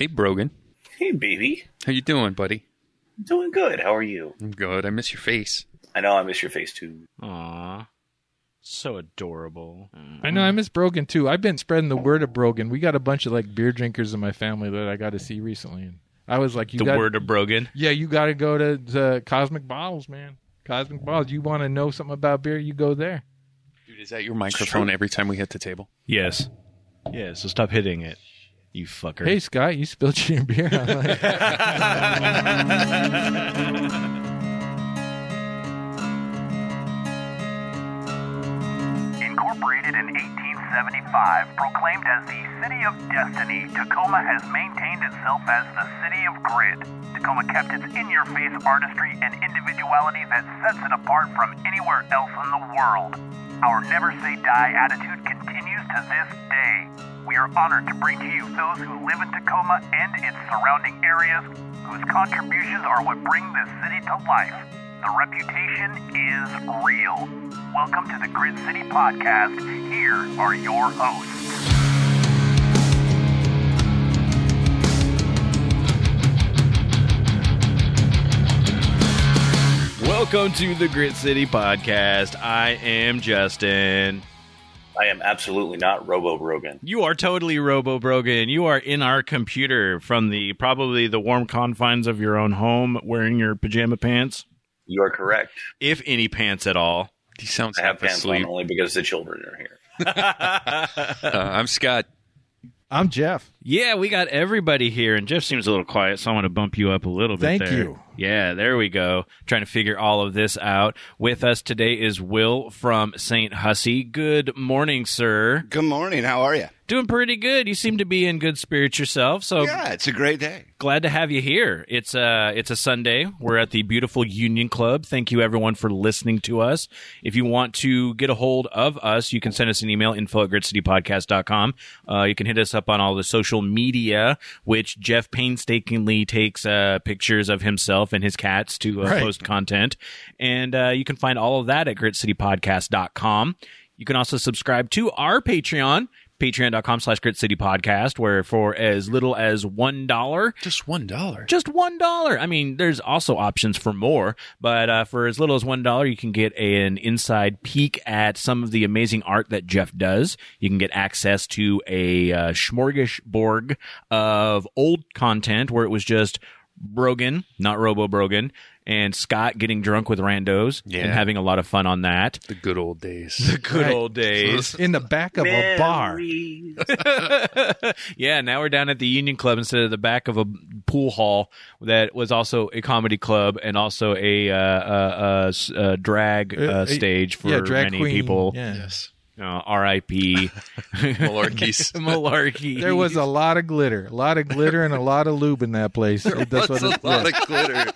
Hey, Brogan. Hey, baby. How you doing, buddy? Doing good. How are you? I'm good. I miss your face. I know I miss your face too. Aw. So adorable. Mm. I know I miss Brogan too. I've been spreading the word of Brogan. We got a bunch of like beer drinkers in my family that I got to see recently, and I was like, "You The got, word of Brogan. yeah, you got to go to, to Cosmic Bottles, man. Cosmic Bottles. You want to know something about beer? You go there. Dude, is that your microphone every time we hit the table? Yes. Yeah, so stop hitting it, you fucker. Hey, Scott, you spilled your beer. I'm like, Incorporated in 1875, proclaimed as the City of Destiny, Tacoma has maintained itself as the City of Grit. Tacoma kept its in-your-face artistry and individuality that sets it apart from anywhere else in the world. Our never say die attitude continues to this day. We are honored to bring to you those who live in Tacoma and its surrounding areas, whose contributions are what bring this city to life. The reputation is real. Welcome to the Grit City Podcast. Here are your hosts. Welcome to the Grit City Podcast. I am Justin. I am absolutely not Robo Brogan. You are totally Robo Brogan. You are in our computer from the probably the warm confines of your own home, wearing your pajama pants, You are correct. if any pants at all. He sounds I have half pants asleep. on only because the children are here. Uh, I'm Scott. I'm Jeff. Yeah, we got everybody here, and Jeff seems a little quiet, so I want to bump you up a little bit. Thank there. you. Yeah, there we go. Trying to figure all of this out. With us today is Will from St. Hussy. Good morning, sir. Good morning. How are you? Doing pretty good. You seem to be in good spirits yourself, so Yeah, it's a great day. glad to have you here. It's uh it's a Sunday. We're at the beautiful Union Club. Thank you everyone for listening to us. If you want to get a hold of us, you can send us an email, info at gritcitypodcast.com. Uh, you can hit us up on all the social media, which Jeff painstakingly takes uh, pictures of himself and his cats to uh, Right. post content. And uh, you can find all of that at gritcitypodcast.com. You can also subscribe to our Patreon, patreon.com slash grit city podcast, where for as little as one dollar Just one dollar. just one dollar. I mean, there's also options for more, but uh, for as little as one dollar, you can get an inside peek at some of the amazing art that Jeff does. You can get access to a uh, smorgasbord of old content where it was just Brogan, not Robo Brogan, and Scott getting drunk with randos Yeah. and having a lot of fun on that. The good old days. The good Right. old days. In the back of a bar. Yeah, now we're down at the Union Club instead of the back of a pool hall that was also a comedy club and also a uh, uh, uh, uh, drag uh, Uh, stage for yeah, drag many queen. people. Yeah. yes. Uh, R.I.P. Malarkeys. Malarkey. There was a lot of glitter, a lot of glitter, and a lot of lube in that place. That's what a lot of glitter.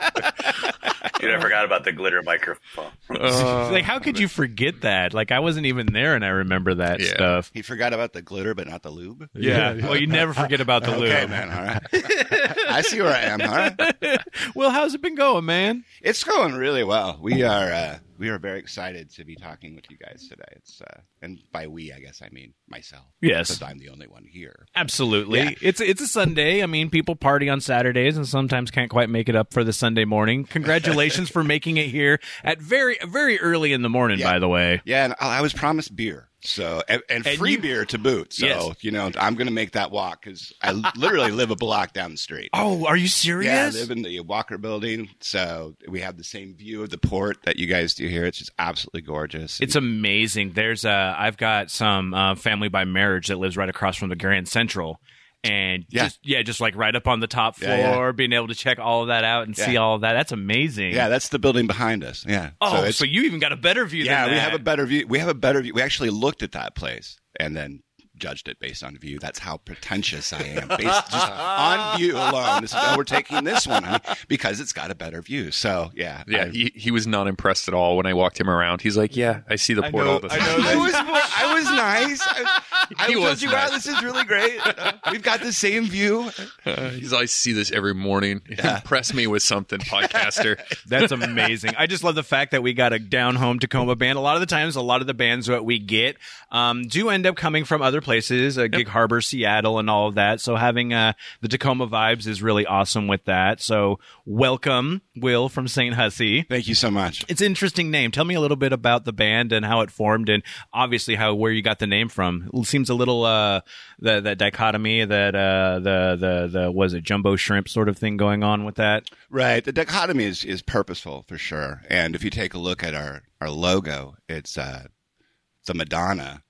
Dude, I forgot about the glitter microphone. Uh, like, how could you forget that? Like, I wasn't even there, and I remember that Yeah. stuff. He forgot about the glitter, but not the lube. Yeah. Yeah. Well, you never forget about the Okay, lube. man. All right. I see where I am. All right. Well, how's it been going, man? It's going really well. We are uh, we are very excited to be talking with you guys today. It's uh, and by we, I guess I mean myself. Yes. because I'm the only one here. Absolutely. Yeah. It's it's a Sunday. I mean, people party on Saturdays and sometimes can't quite make it up for the Sunday morning. Congratulations for making it here at very very early in the morning, Yeah. by the way. Yeah, and I I was promised beer. So and, and And free you- beer to boot. So Yes. you know I'm going to make that walk because I literally live a block down the street. Oh, are you serious? Yeah, I live in the Walker Building, so we have the same view of the port that you guys do here. It's just absolutely gorgeous. It's amazing. There's uh I've got some uh, family by marriage that lives right across from the Grand Central. And Yeah. just yeah, just like right up on the top floor, Yeah, yeah. being able to check all of that out and see all of that. That's amazing. yeah, that's the building behind us. Yeah. Oh, so, it's- you even got a better view yeah, than we have a better view. We have a better view. We actually looked at that place and then judged it based on view. That's how pretentious I am. Based just on view alone. This is how oh, we're taking this one honey, because it's got a better view. So yeah, yeah, I, he, he was not impressed at all when I walked him around. He's like, "Yeah, I see the port all the time." I was I was nice. I, I He told was you, wow, this is really great. We've got the same view. Uh, he's I see this every morning. Impress me with something, podcaster. That's amazing. I just love the fact that we got a down home Tacoma band. A lot of the times, a lot of the bands that we get um, do end up coming from other places, uh, Gig Harbor, Seattle, and all of that. So having uh, the Tacoma vibes is really awesome with that. So welcome, Will from St. Hussy. Thank you so much. It's an interesting name. Tell me a little bit about the band and how it formed, and obviously how where you got the name from. It seems a little uh, the that dichotomy that uh, the the the was it jumbo shrimp sort of thing going on with that. Right. The dichotomy is, is purposeful for sure. And if you take a look at our, our logo, it's uh, it's a Madonna,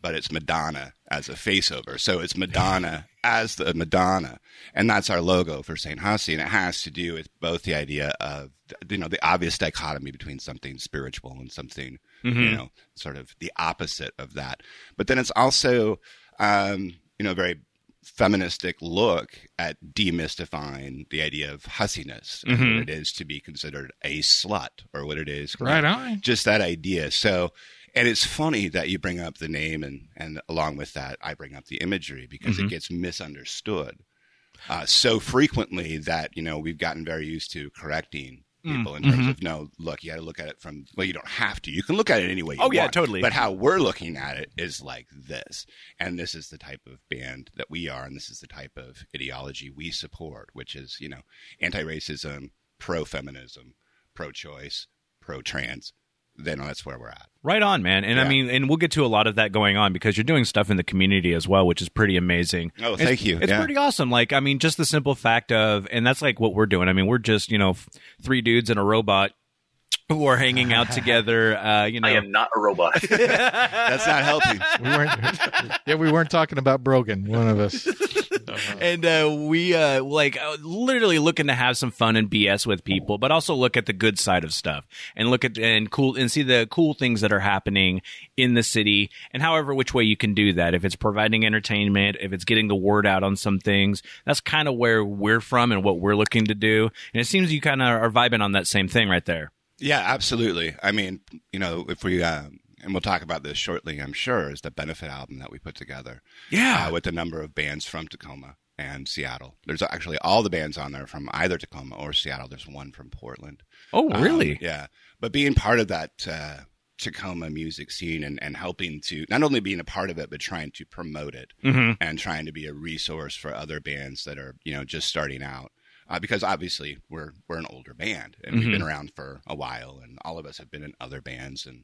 but it's Madonna as a faceover. So it's Madonna as the Madonna. And that's our logo for St. Hussy. And it has to do with both the idea of, you know, the obvious dichotomy between something spiritual and something, you know, sort of the opposite of that. But then it's also, um, you know, a very feministic look at demystifying the idea of hussiness and what it is to be considered a slut or what it is Right on. just that idea so and it's funny that you bring up the name and and along with that i bring up the imagery because it gets misunderstood uh, so frequently that you know we've gotten very used to correcting Mm, people in terms mm-hmm. of no look you got to look at it from well you don't have to. You can look at it anyway Oh, yeah, want, totally. but how we're looking at it is like this. And this is the type of band that we are and this is the type of ideology we support which is you know anti-racism pro-feminism pro-choice pro-trans then that's where we're at Right on, man. And I mean, and we'll get to a lot of that going on because you're doing stuff in the community as well, which is pretty amazing. Oh, It's- thank you. It's Yeah. pretty awesome. Like, I mean, just the simple fact of, and that's like what we're doing. I mean, we're just, you know, three dudes and a robot who are hanging out together, uh, you know. I am not a robot. that's not helping We weren't. yeah, we weren't talking about Brogan. One of us. And uh, we uh, like uh, literally looking to have some fun and BS with people, but also look at the good side of stuff and look at and cool and see the cool things that are happening in the city and however which way you can do that. If it's providing entertainment, if it's getting the word out on some things, that's kind of where we're from and what we're looking to do. And it seems you kind of are vibing on that same thing right there. Yeah, absolutely. I mean, you know, if we um, and we'll talk about this shortly, I'm sure, is the benefit album that we put together. Yeah. uh, with a number of bands from Tacoma and Seattle. There's actually all the bands on there from either Tacoma or Seattle. There's one from Portland. Oh, Um, really? yeah. But being part of that uh, Tacoma music scene and, and helping to not only being a part of it, but trying to promote it Mhm. and trying to be a resource for other bands that are, you know, just starting out. Uh, because obviously we're we're an older band and we've been around for a while, and all of us have been in other bands. And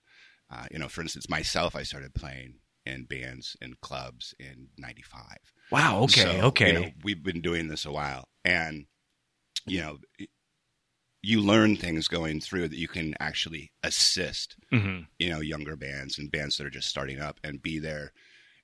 uh, you know, for instance, myself, I started playing in bands and clubs in '95. Wow. Okay. So, okay. You know, we've been doing this a while, and you know, you learn things going through that you can actually assist. Mhm. You know, younger bands and bands that are just starting up, and be there.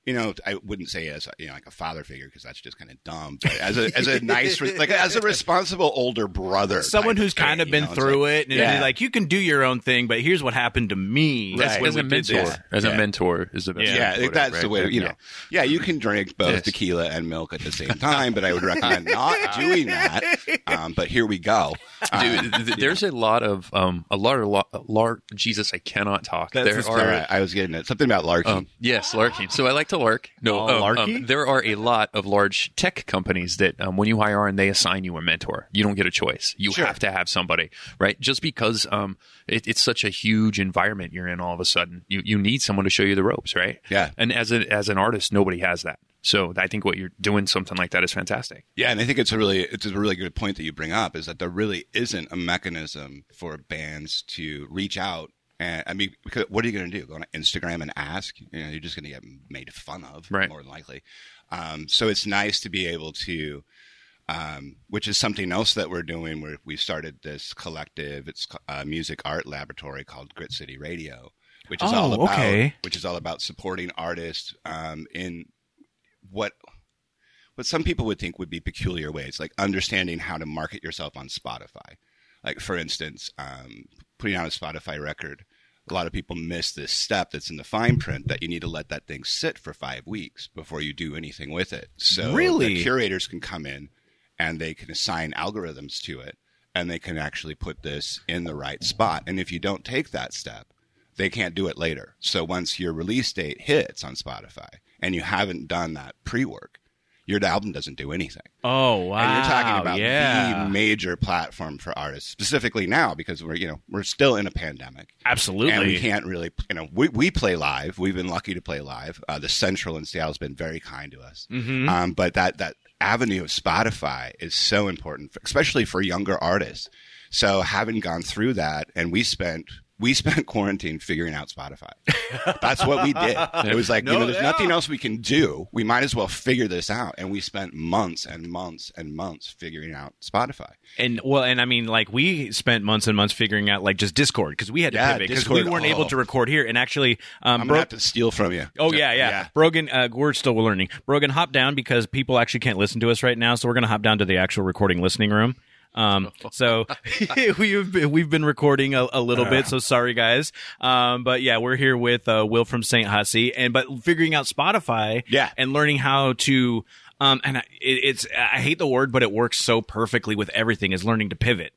You know, I wouldn't say as you know like a father figure because that's just kind of dumb. But as a as a nice like as a responsible older brother, Someone who's thing, kind of you been know, through like- it, and Yeah. like, you can do your own thing, but here's what happened to me. Right. That's as a mentor, this. as Yeah. a mentor is the best. Yeah. Yeah, to it, that's right? the way. You know, yeah, you can drink both Yes. tequila and milk at the same time, but I would recommend not doing that. Um, but here we go. Um, Dude, th- there's a lot of um a lot of lo- lar- Jesus, I cannot talk. That's there are all right, I was getting it. Something about larking. Um, yes, larking. So I like to lark. No, Oh, um, um, there are a lot of large tech companies that um, when you hire on, they assign you a mentor. You don't get a choice. You Sure. have to have somebody, right? Just because um, it, it's such a huge environment you're in, all of a sudden, you you need someone to show you the ropes, right? Yeah. And as a as an artist, nobody has that. So I think what you're doing something like that is fantastic. Yeah, and I think it's a really it's a really good point that you bring up is that there really isn't a mechanism for bands to reach out. And I mean, because what are you going to do? Go on Instagram and ask? You know, you're just going to get made fun of, Right. more than likely. Um, so it's nice to be able to, um, which is something else that we're doing. Where we started this collective. It's a music art laboratory called Grit City Radio, which is Oh, all about okay. which is all about supporting artists um, in what what some people would think would be peculiar ways, like understanding how to market yourself on Spotify. Like, for instance, um, putting out a Spotify record, a lot of people miss this step that's in the fine print that you need to let that thing sit for five weeks before you do anything with it. So Really? the curators can come in and they can assign algorithms to it and they can actually put this in the right spot. And if you don't take that step, they can't do it later. So once your release date hits on Spotify and you haven't done that pre-work, your album doesn't do anything. Oh wow! and you're talking about yeah, the major platform for artists, specifically now because we're you know we're still in a pandemic. absolutely. And we can't really, you know, we, we play live. We've been lucky to play live. Uh, the Central in Seattle has been very kind to us. Mhm. Um, but that, that avenue of Spotify is so important, especially for younger artists. So having gone through that and we spent, we spent quarantine figuring out Spotify. That's what we did. It was like, you know, there's yeah. nothing else we can do. We might as well figure this out. And we spent months and months and months figuring out Spotify. And well, and I mean, like we spent months and months figuring out like just Discord because we had to Yeah, pivot because we weren't oh. able to record here. And actually, um, I'm Bro- going to have to steal from you. Oh yeah, yeah. Brogan, uh, we're still learning. Brogan, hop down because people actually can't listen to us right now, so we're gonna hop down to the actual recording listening room. Um, so we've been, we've been recording a, a little bit, so sorry guys. Um, but yeah, we're here with uh, Will from Saint Hussy, and but figuring out Spotify, Yeah. and learning how to. Um, and I, it, it's I hate the word, but it works so perfectly with everything. Is learning to pivot.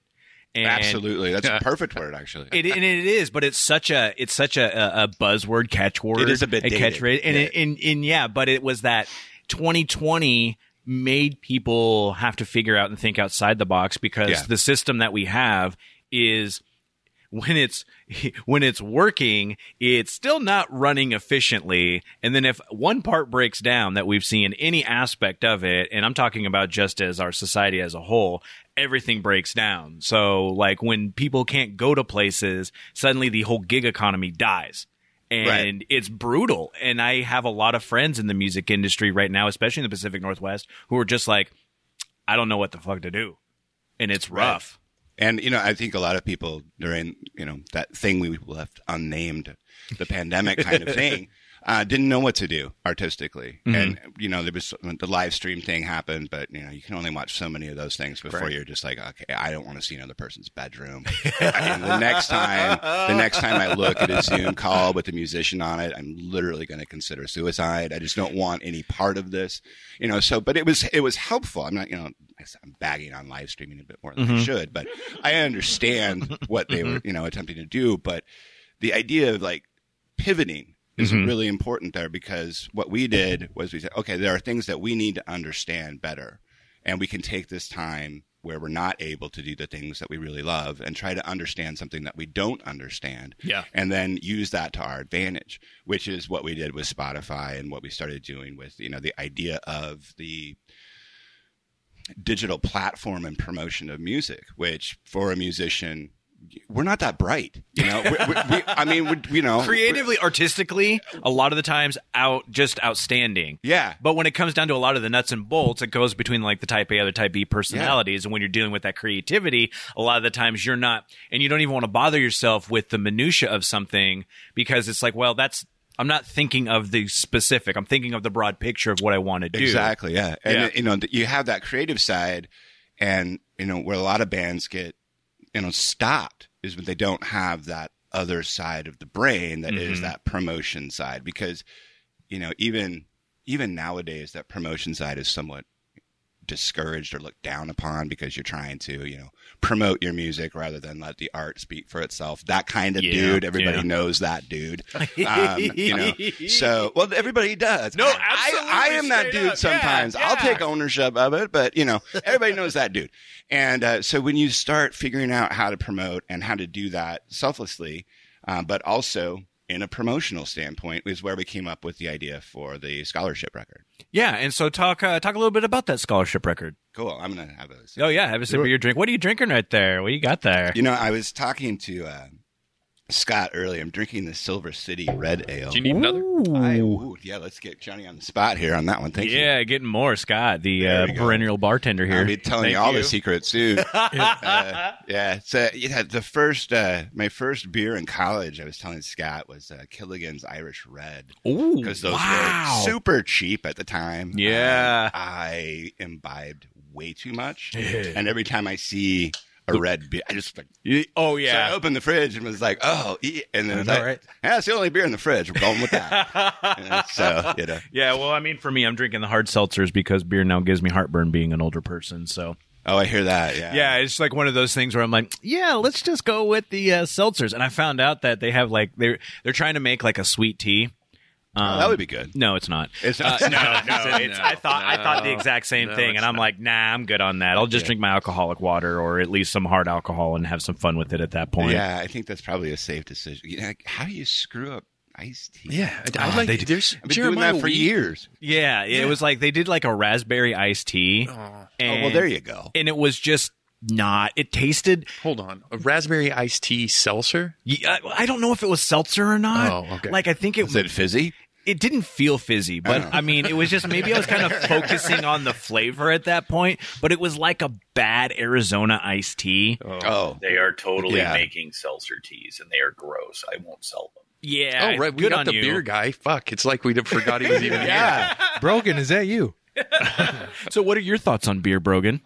And Absolutely. That's a perfect word, actually. it, and it is, but it's such a it's such a, a, a buzzword catchword. It is a bit dated. catchphrase, and, Yeah. it, and and yeah, but it was that 2020 made people have to figure out and think outside the box because Yeah. the system that we have is when it's when it's working it's still not running efficiently. And then if one part breaks down that we've seen any aspect of it and i'm talking about just as our society as a whole everything breaks down. So like when people can't go to places suddenly the whole gig economy dies and Right. it's brutal and i have a lot of friends in the music industry right now especially in the pacific northwest who are just like i don't know what the fuck to do and it's Right. rough And you know, I think a lot of people during you know that thing we left unnamed, the pandemic kind of thing, uh, didn't know what to do artistically. Mm-hmm. And you know, there was the live stream thing happened, but you know, you can only watch so many of those things before you're just like, okay, I don't want to see another person's bedroom. and the next time, the next time I look at a Zoom call with a musician on it, I'm literally going to consider suicide. I just don't want any part of this. You know, so but it was it was helpful. I'm not, you know, I'm bagging on live streaming a bit more than I mm-hmm. should, but I understand what they were, mm-hmm. you know, attempting to do. But the idea of like pivoting is mm-hmm. really important there because what we did was we said, okay, there are things that we need to understand better, and we can take this time where we're not able to do the things that we really love and try to understand something that we don't understand Yeah. and then use that to our advantage which is what we did with spotify and what we started doing with you know the idea of the digital platform and promotion of music which for a musician we're not that bright you know we, we, we, i mean we, you know creatively artistically a lot of the times out just outstanding yeah but when it comes down to a lot of the nuts and bolts it goes between like the type a or the type b personalities and when you're dealing with that creativity a lot of the times you're not and you don't even want to bother yourself with the minutia of something because it's like well that's i'm not thinking of the specific i'm thinking of the broad picture of what i want to do Exactly. Yeah. And Yeah. you know, you have that creative side and you know, where a lot of bands get, you know, stopped is when they don't have that other side of the brain that is Mhm. that promotion side because, you know, even, even nowadays that promotion side is somewhat discouraged or looked down upon because you're trying to, you know, promote your music rather than let the art speak for itself. That kind of Yeah, dude, everybody yeah. knows that dude. Um, you know, so well, everybody does. No, I, I, I am that dude up. Yeah, sometimes. I'll take ownership of it, but you know, everybody knows that dude. And uh, so when you start figuring out how to promote and how to do that selflessly, uh, but also in a promotional standpoint, is where we came up with the idea for the scholarship record. yeah and so talk uh, talk a little bit about that scholarship record Cool. I'm gonna have a. oh yeah have a sip of your drink what are you drinking right there what do you got there You know, I was talking to uh, Scott earlier. I'm drinking the Silver City Red Ale. Do you need another? I, ooh, yeah, let's get Johnny on the spot here on that one. Thank you. yeah, getting more, Scott, the There uh, we go. perennial bartender here. I'll be telling Thank you all the secrets too. uh, yeah, so yeah, the first, uh, my first beer in college, I was telling Scott was uh, Killian's Irish Red Ooh, because those wow. were super cheap at the time. Yeah. Um, I imbibed way too much, and every time I see a red beer, I just like. Oh So I opened the fridge and was like, "Oh," and then it's like, right? "Yeah, it's the only beer in the fridge. We're going with that." So you know, yeah, well, I mean, for me, I'm drinking the hard seltzers because beer now gives me heartburn being an older person. So, oh, I hear that. Yeah, yeah, it's like one of those things where I'm like, yeah, let's just go with the uh, seltzers. And I found out that they have like they're they're trying to make like a sweet tea. Oh, Um, that would be good. No, it's not. It's Uh, not. no, no, it's, I thought I thought the exact same No, thing, and I'm not. like, nah, I'm good on that. I'll just drink my alcoholic water or at least some hard alcohol and have some fun with it at that point. Yeah, I think that's probably a safe decision. You know, how do you screw up iced tea? Yeah, I, I Ah, like. they do- there's I've been Jeremiah doing that for Wheat- years. yeah. It was like they did like a raspberry iced tea, Oh, Oh, well, there you go. and it was just not. It tasted. hold on, a raspberry iced tea seltzer. Yeah, I don't know if it was seltzer or not. Oh, okay. Like I think it Is it fizzy? It didn't feel fizzy, but Oh. I mean, it was just maybe I was kind of focusing on the flavor at that point. But it was like a bad Arizona iced tea. Oh, They are totally Yeah. making seltzer teas, and they are gross. I won't sell them. Yeah. oh, right. We good got on the you. beer guy. Fuck. It's like we forgot he was even here. yeah. Brogan, is that you? So, what are your thoughts on beer, Brogan?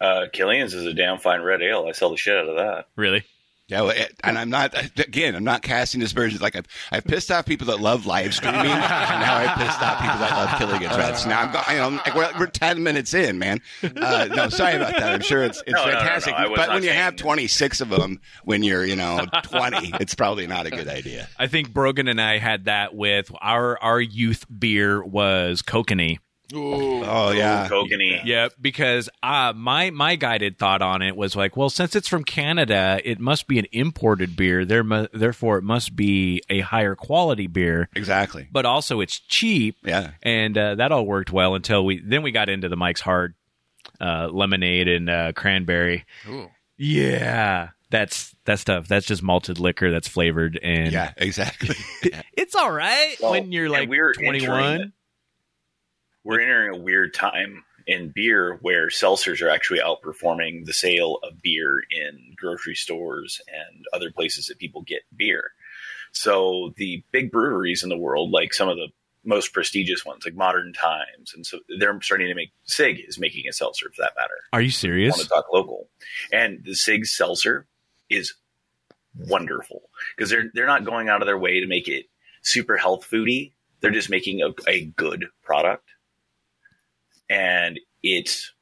Uh, Killian's is a damn fine red ale. I sell the shit out of that. Really? Yeah, well, and I'm not again. I'm not casting aspersions. Like I've, I've pissed off people that love live streaming. and now I've pissed off people that love Killian's reds. Now I'm, go, you know, like we're, we're ten minutes in, man. Uh, no, sorry about that. I'm sure it's it's No, no, no, no. fantastic. But when you have saying- 26 of them, when you're you know 20, it's probably not a good idea. I think Brogan and I had that with our our youth beer was kokanee. Oh yeah, Kokanee. Yeah, because uh, my my guided thought on it was like, well, since it's from Canada, it must be an imported beer. There, mu- therefore, it must be a higher quality beer. exactly. But also, it's cheap. Yeah. and uh, that all worked well until we then we got into the Mike's Hard uh, lemonade and uh, cranberry. Ooh. Yeah, that's that stuff. That's just malted liquor that's flavored, and Yeah, exactly. it's all right Well, when you're like we're twenty entering- one. We're entering a weird time in beer where seltzers are actually outperforming the sale of beer in grocery stores and other places that people get beer. So the big breweries in the world, like some of the most prestigious ones, like Modern Times, and so they're starting to make Sig is making a seltzer for that matter. Are you serious? want serious? to talk local. And the Sig seltzer is wonderful because they're they're not going out of their way to make it super health foody. They're just making a, a good product, and it's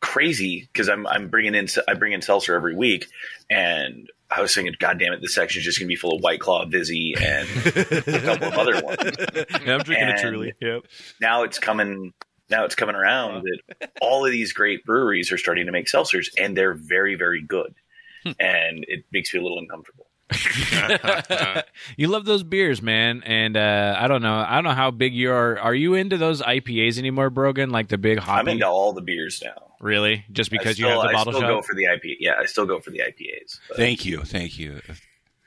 crazy because I'm I'm bringing in I bring in seltzer every week, and I was thinking, God damn it, this section is just gonna be full of White Claw, Vizzy, and a couple of other ones. Yeah, I'm drinking And- a truly. Yep. now it's coming now it's coming around that all of these great breweries are starting to make seltzers and they're very very good hmm. and it makes me a little uncomfortable you love those beers, man, and uh, I don't know. I don't know how big you are. Are you into those IPAs anymore, Brogan? Like the big hot i'm into all the beers now really? Just because still, you have the I bottle still shop? go for the IPA. Yeah, I still go for the IPAs. but- Thank you, thank you.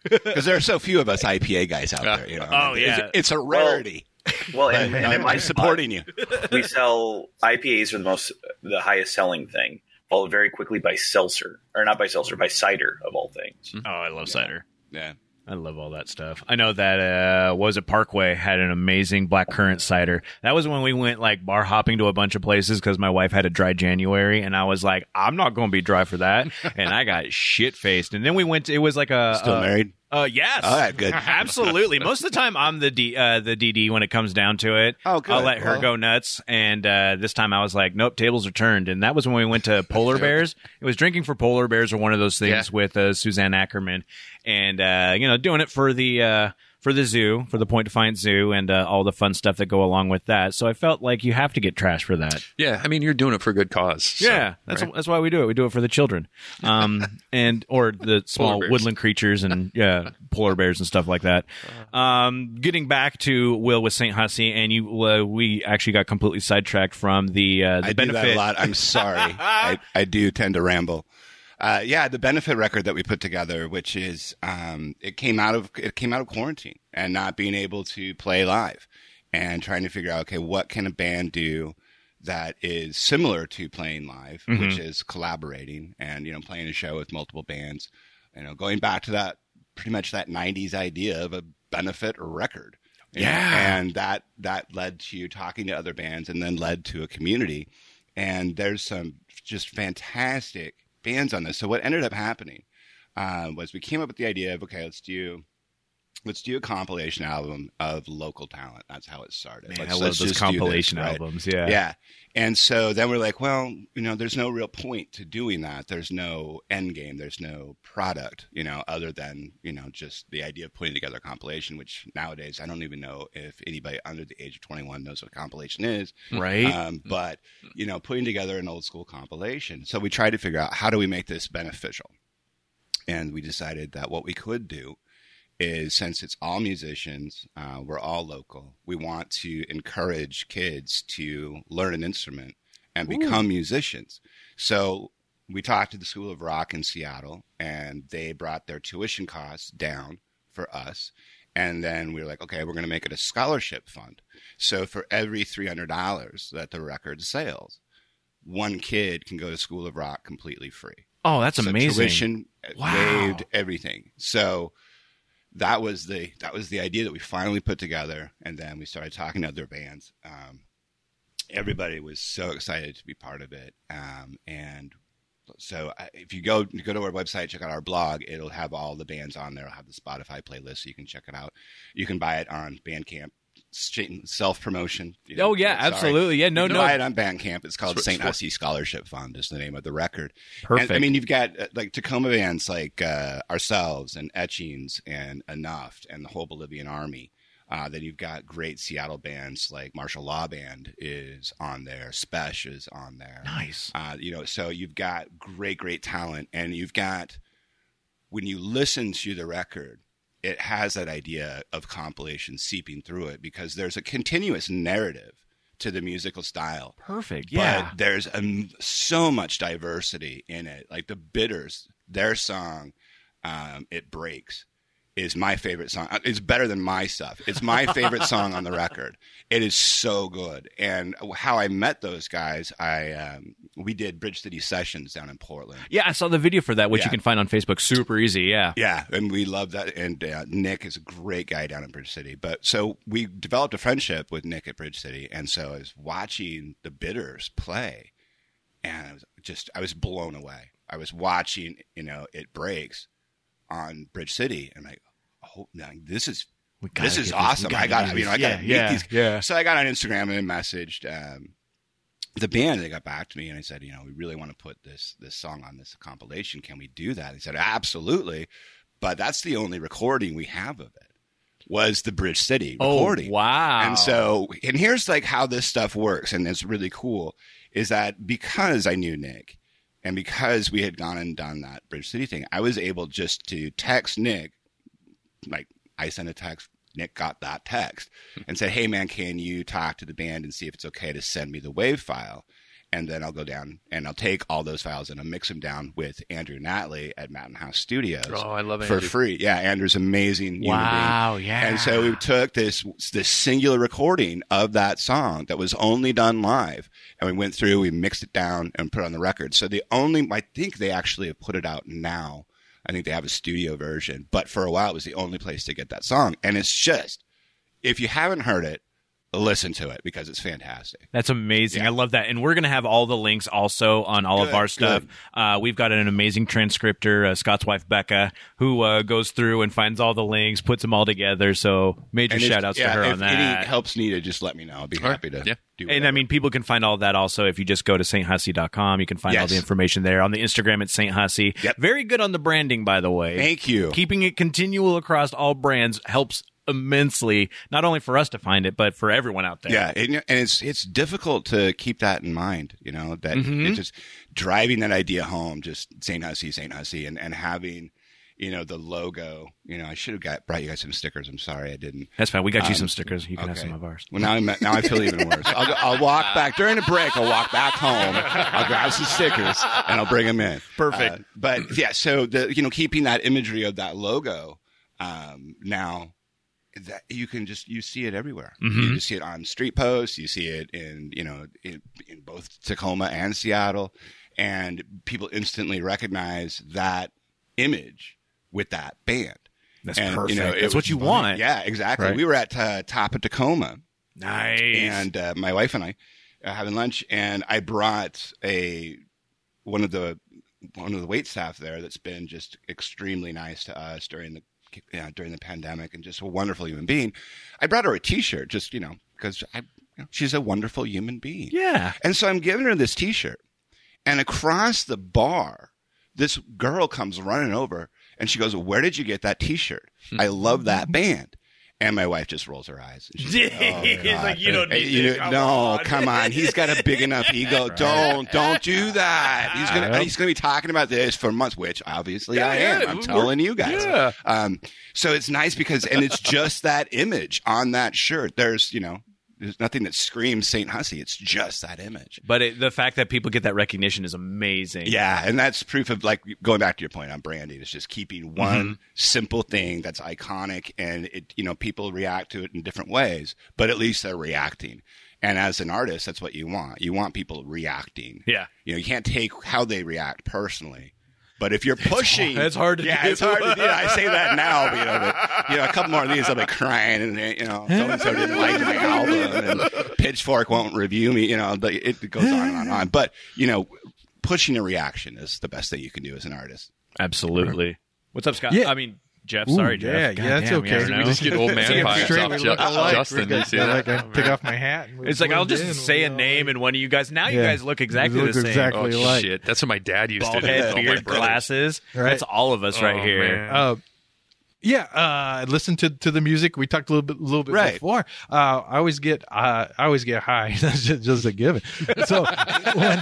Because there are so few of us IPA guys out there. You know, Oh, yeah. it's, it's a rarity. well, and, and in I'm my supporting you. we sell IPAs are the most the highest selling thing, followed very quickly by seltzer, or not by seltzer, by cider of all things. oh, I love cider. Yeah. I love all that stuff. I know that uh was it Parkway had an amazing black currant cider. That was when we went like bar hopping to a bunch of places because my wife had a dry January and I was like, I'm not going to be dry for that, and I got shit faced. And then we went. To, it was like a Still uh, married? Uh, yes. All right, good. Absolutely. Most of the time, I'm the D, uh, the DD when it comes down to it. Oh, good. I'll let her Well- go nuts. And uh, this time, I was like, nope, tables are turned. And that was when we went to Polar Bears. It was drinking for Polar Bears or one of those things Yeah. with uh, Suzanne Ackerman, and uh, you know, doing it for the. Uh, for the zoo, for the Point Defiance Zoo, and uh, all the fun stuff that go along with that. So I felt like you have to get trash for that. Yeah, I mean you're doing it for a good cause. so, Yeah, that's right? that's why we do it. We do it for the children, um, and or the small woodland creatures and yeah, polar bears and stuff like that. Um, getting back to Will with Saint Hussy, and you, uh, we actually got completely sidetracked from the uh, the I benefit. do that a lot. I'm sorry. I, I do tend to ramble. Uh, yeah, the benefit record that we put together, which is um, it came out of it came out of quarantine and not being able to play live, and trying to figure out okay, what can a band do that is similar to playing live, which is collaborating and you know playing a show with multiple bands. You know, going back to that pretty much that '90s idea of a benefit record. you know, Yeah. and that that led to talking to other bands, and then led to a community. And there's some just fantastic bands on this. So what ended up happening uh, was we came up with the idea of okay, let's do let's do a compilation album of local talent. That's how it started. Man, let's, I love those this, compilation right? albums. Yeah. Yeah. And so then we're like, well, you know, there's no real point to doing that. There's no end game. There's no product, you know, other than, you know, just the idea of putting together a compilation, which nowadays I don't even know if anybody under the age of 21 knows what a compilation is. Right. Um, but, you know, putting together an old school compilation. So we tried to figure out how do we make this beneficial? And we decided that what we could do is since it's all musicians, uh, we're all local, we want to encourage kids to learn an instrument and become musicians. So we talked to the School of Rock in Seattle, and they brought their tuition costs down for us. And then we were like, okay, we're going to make it a scholarship fund. So for every $300 that the record sells, one kid can go to School of Rock completely free. oh, that's So amazing. Tuition Wow. waived everything. So that was the that was the idea that we finally put together, and then we started talking to other bands. Um, everybody was so excited to be part of it, um, and so if you go go to our website, check out our blog, it'll have all the bands on there. It'll have the Spotify playlist, so you can check it out. You can buy it on Bandcamp. Self promotion. Oh, yeah, absolutely. Yeah, no, you no. Buy it on Bandcamp. It's called sw- Hussy Scholarship Fund. Is the name of the record. Perfect. And, I mean, you've got uh, like Tacoma bands like uh, ourselves and Etchings and Enough and the whole Bolivian Army. Uh, then you've got great Seattle bands like Martial Law Band is on there, Spesh is on there. nice. Uh, you know, so you've got great, great talent, and you've got when you listen to the record, it has that idea of compilation seeping through it because there's a continuous narrative to the musical style Perfect. Yeah. but there's um, so much diversity in it. Like the Bitters, their song, um, "It Breaks," is my favorite song. Uh, It's better than my stuff. It's my favorite song on the record. It is so good. And how I met those guys, I um, we did Bridge City sessions down in Portland. yeah, I saw the video for that, which Yeah. you can find on Facebook. Super easy. Yeah. Yeah, and we love that. And uh, Nick is a great guy down in Bridge City. But so we developed a friendship with Nick at Bridge City, and so I was watching the Bitters play, and I was just I was blown away. I was watching, you know, it breaks on Bridge City, and I'm like, oh, man, this is this is awesome. I gotta got, you know, I this. got to yeah, these. yeah. So I got on Instagram and messaged um, the band. They got back to me and I said, you know, we really want to put this this song on this compilation. Can we do that? They said, absolutely. But that's the only recording we have of it. Was the Bridge City oh, recording? Oh, wow. And so, and here's like how this stuff works, and it's really cool. Is that because I knew Nick, and because we had gone and done that Bridge City thing, I was able just to text Nick, like I sent a text. Nick got that text hmm. and said, "Hey man, can you talk to the band and see if it's okay to send me the wave file?" And then I'll go down and I'll take all those files and I'll mix them down with Andrew Natley at Mountain House Studios Oh, I love for free. Yeah, Andrew's amazing. wow. Yeah. And so we took this this singular recording of that song that was only done live, and we went through, we mixed it down, and put it on the record. So the only, I think they actually have put it out now. I think they have a studio version, but for a while it was the only place to get that song. And it's just, if you haven't heard it, listen to it because it's fantastic. That's amazing. Yeah. I love that. And we're going to have all the links also on all of our stuff. Uh, we've got an amazing transcriptor, uh, Scott's wife, Becca, who uh, goes through and finds all the links, puts them all together. So major And shout outs yeah, to her on that. any help's needed, just let me know. I'll be All right. happy to Yeah. do And I mean, people can find all that also if you just go to sthussy.com. You can find all the information there. On the Instagram, at St. Yep. Very good on the branding, by the way. Thank you. Keeping it continual across all brands helps immensely, not only for us to find it, but for everyone out there. Yeah, and, and it's it's difficult to keep that in mind. You know that Mhm. it's just driving that idea home. Just Saint Hussy, Saint Hussy, and and having you know the logo. You know, I should have got brought you guys some stickers. I'm sorry I didn't. That's fine. We got you Um, some stickers. You can have some of ours. Well, now I'm now I feel even worse. I'll, go, I'll walk back during the break. I'll walk back home. I'll grab some stickers and I'll bring them in. Perfect. Uh, but yeah, so the you know keeping that imagery of that logo um, now that you can just you see it everywhere. Mhm. You see it on street posts. You see it in you know in, in both Tacoma and Seattle, and people instantly recognize that image with that band. That's And, perfect. You know, That's what you funny. want. Yeah, exactly. Right. We were at uh, Top of Tacoma, Nice. and uh, my wife and I uh, having lunch, and I brought a one of the one of the wait staff there that's been just extremely nice to us during the you know, during the pandemic and just a wonderful human being. I brought her a T-shirt, just you know, because I, you know, she's a wonderful human being. Yeah. And so I'm giving her this T-shirt, and across the bar, this girl comes running over, and she goes, "Where did you get that T-shirt? Hmm. I love that band." And my wife just rolls her eyes. She's like, oh, He's like, "You don't need you this. know- Come no, on." come on. He's got a big enough ego. Don't, don't do that. He's gonna, he's gonna be talking about this for months, which obviously I am. yeah, I'm we're- telling you guys. yeah. Um, so it's nice because, and it's just that image on that shirt. There's, you know, there's nothing that screams Saint Hussy. It's just that image. But it, the fact that people get that recognition is amazing. Yeah, and that's proof of like going back to your point on branding. It's just keeping one Mm-hmm. simple thing that's iconic, and it you know people react to it in different ways, but at least they're reacting. And as an artist, that's what you want. You want people reacting. Yeah. You know, you can't take how they react personally. But if you're pushing, hard- it's hard to yeah, do. it's hard to do. I say that now, but, you know, but, you know, a couple more of these, I'll be crying, and you know, so and so didn't like my album, and Pitchfork won't review me. You know, it goes on and on and on. But you know, pushing a reaction is the best thing you can do as an artist. Absolutely. What's up, Scott? Yeah. I mean, Jeff. Ooh, Sorry, Jeff. yeah, God yeah, that's damn, okay. you We just get old man vibes off we Ju- look alike. Justin. We're You see that? I take off my hat. and It's like I'll just in, say a name all- and one of you guys. Now you Yeah. guys look exactly look the same. exactly Oh alike. shit! That's what my dad used Bald to do. head, Oh, beard, glasses. Right. That's all of us right Oh, here. man. Uh, yeah, uh, listen to to the music. We talked a little bit, little bit Right. before. Uh, I always get, uh, I always get high. That's just, just a given. So, when,